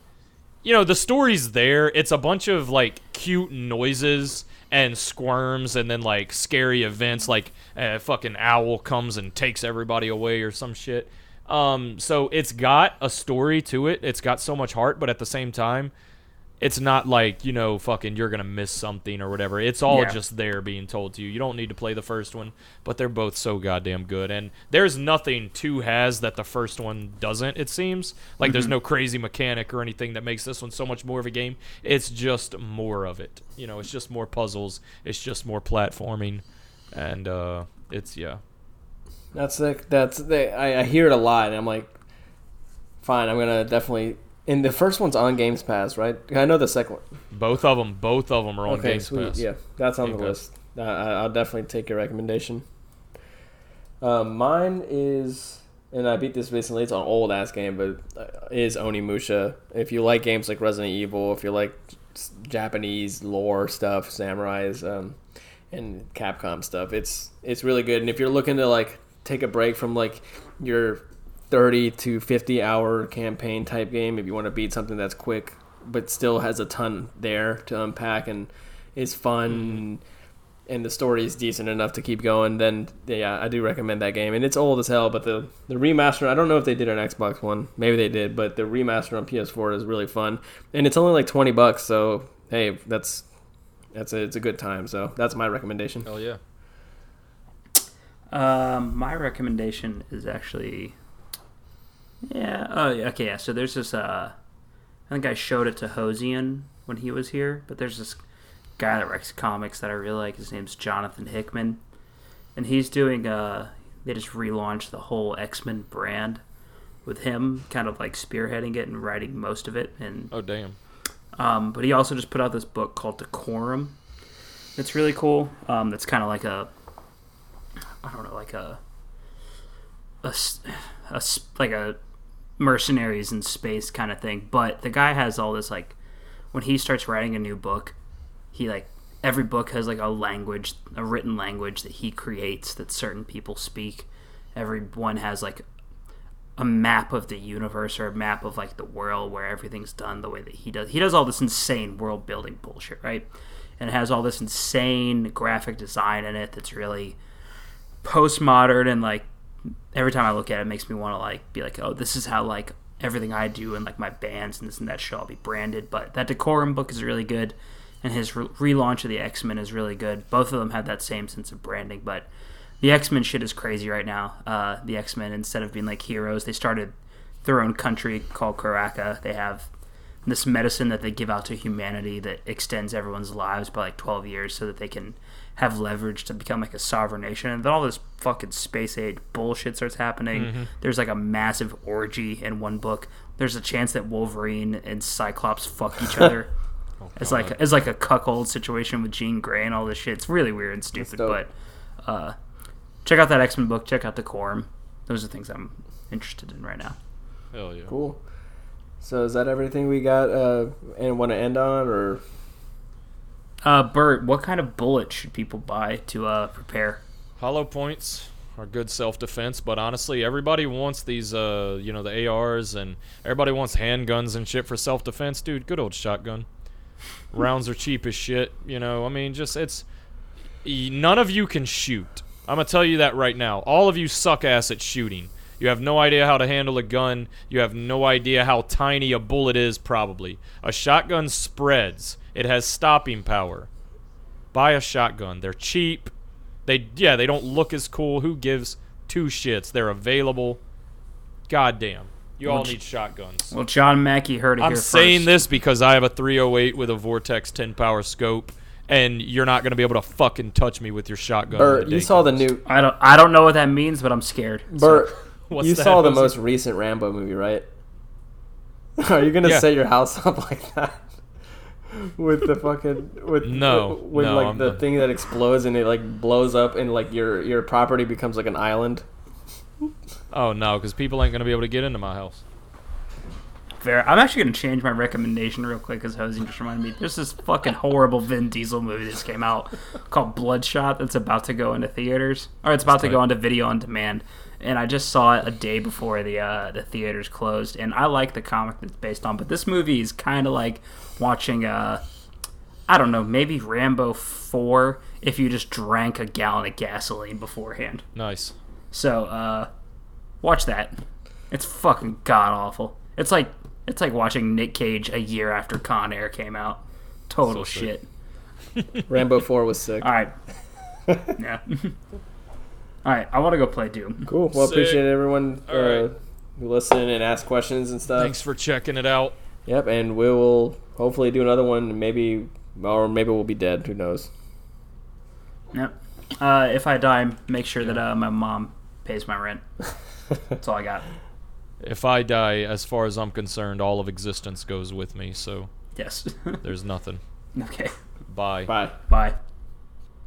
you know, the story's there. It's a bunch of like cute noises and squirms, and then like scary events, like a fucking owl comes and takes everybody away or some shit. Um, so it's got a story to it. It's got so much heart, but at the same time, it's not like you know fucking you're gonna miss something or whatever. It's all yeah. just there being told to you. You don't need to play the first one but they're both so goddamn good. And there's nothing two has that the first one doesn't it seems. Like mm-hmm. there's no crazy mechanic or anything that makes this one so much more of a game. It's just more of it. You know it's just more puzzles. It's just more platforming. And uh it's yeah that's the that's the I, I hear it a lot and i'm like fine i'm gonna definitely and the first one's on Games Pass, right? I know the second one. Both of them, both of them are on okay, Games sweet. Pass. Yeah, that's on Game the Pass. list. Uh, I'll definitely take your recommendation. Uh, mine is, and I beat this recently. It's an old ass game, but uh, is Onimusha. If you like games like Resident Evil, if you like Japanese lore stuff, samurais, um, and Capcom stuff, it's it's really good. And if you're looking to like take a break from like your 30 to 50 hour campaign type game if you want to beat something that's quick but still has a ton there to unpack and is fun mm-hmm. and the story is decent enough to keep going then yeah i do recommend that game. And it's old as hell but the the remaster i don't know if they did an xbox one. Maybe they did but the remaster on ps4 is really fun. And it's only like 20 bucks so hey that's that's a, it's a good time so that's my recommendation. Oh yeah um, my recommendation is actually yeah. Oh, okay. Yeah. So there's this. Uh, I think I showed it to Hosian when he was here, but there's this guy that writes comics that I really like. His name's Jonathan Hickman, and he's doing. Uh, they just relaunched the whole X Men brand with him, kind of like spearheading it and writing most of it. And oh damn. Um, but he also just put out this book called Decorum. It's really cool. Um, that's kind of like a, I don't know, like a, a, a like a mercenaries in space kind of thing. But the guy has all this like when he starts writing a new book, he like every book has like a language, a written language that he creates that certain people speak. Every one has like a map of the universe or a map of like the world where everything's done the way that he does. He does all this insane world building bullshit, right? And it has all this insane graphic design in it that's really postmodern and like every time I look at it, it makes me want to like be like, oh, this is how like everything I do and like my bands and this and that should I'll be branded. But that Decorum book is really good, and his re- relaunch of the X Men is really good. Both of them have that same sense of branding, but the X Men shit is crazy right now. Uh, the X Men instead of being like heroes, they started their own country called Krakoa. They have this medicine that they give out to humanity that extends everyone's lives by like 12 years so that they can have leverage to become like a sovereign nation and then all this fucking space age bullshit starts happening. There's like a massive orgy in one book. There's a chance that wolverine and cyclops fuck each other. It's like it's like a cuckold situation with jean grey and all this shit. It's really weird and stupid but uh check out that x-men book. Check out Decorum. Those are things i'm interested in right now. Hell yeah. Cool. So is that everything we got? Uh, and want to end on, or uh bert what kind of bullet should people buy to uh prepare Hollow points are good self defense, but honestly, everybody wants these, uh, you know, the ARs and everybody wants handguns and shit for self defense, dude. Good old shotgun. Rounds are cheap as shit, you know. I mean, just it's none of you can shoot. I'm gonna tell you that right now. All of you suck ass at shooting. You have no idea how to handle a gun. You have no idea how tiny a bullet is, probably. A shotgun spreads. It has stopping power. Buy a shotgun. They're cheap. They yeah, they don't look as cool. Who gives two shits? They're available. Goddamn. You all need shotguns. well john mackey heard it I'm here saying first. this because I have a 308 with a Vortex 10 power scope, and you're not going to be able to fucking touch me with your shotgun. Bert? You day saw the new I don't I don't know what that means, but I'm scared. Bert. What's you that, saw the Jose? most recent Rambo movie, right? Are you gonna Yeah. set your house up like that? With the fucking with No, with no, like I'm the not. thing that explodes and it like blows up and like your your property becomes like an island. Oh no, because people ain't going to be able to get into my house. Fair. I'm actually gonna change my recommendation real quick because Jose just reminded me. There's this fucking horrible Vin Diesel movie that just came out called Bloodshot that's about to go into theaters or it's about to tight. go into video on demand. And I just saw it a day before the uh, the theaters closed. And I like the comic that's based on, but this movie is kind of like watching uh I don't know, maybe Rambo four if you just drank a gallon of gasoline beforehand. Nice. So, uh, watch that. It's fucking god awful. It's like it's like watching Nick Cage a year after Con Air came out. Total So shit. Rambo Four was sick. All right. yeah. All right. I want to go play Doom. Cool. Well, Sick. appreciate everyone uh, All right. who listened and asked questions and stuff. Thanks for checking it out. Yep, and we will hopefully do another one. Maybe, or maybe we'll be dead. Who knows? Yep. Uh, if I die, make sure that uh, my mom pays my rent. That's all I got. If I die, as far as I'm concerned, all of existence goes with me, so Yes. there's nothing. okay. Bye. Bye. Bye.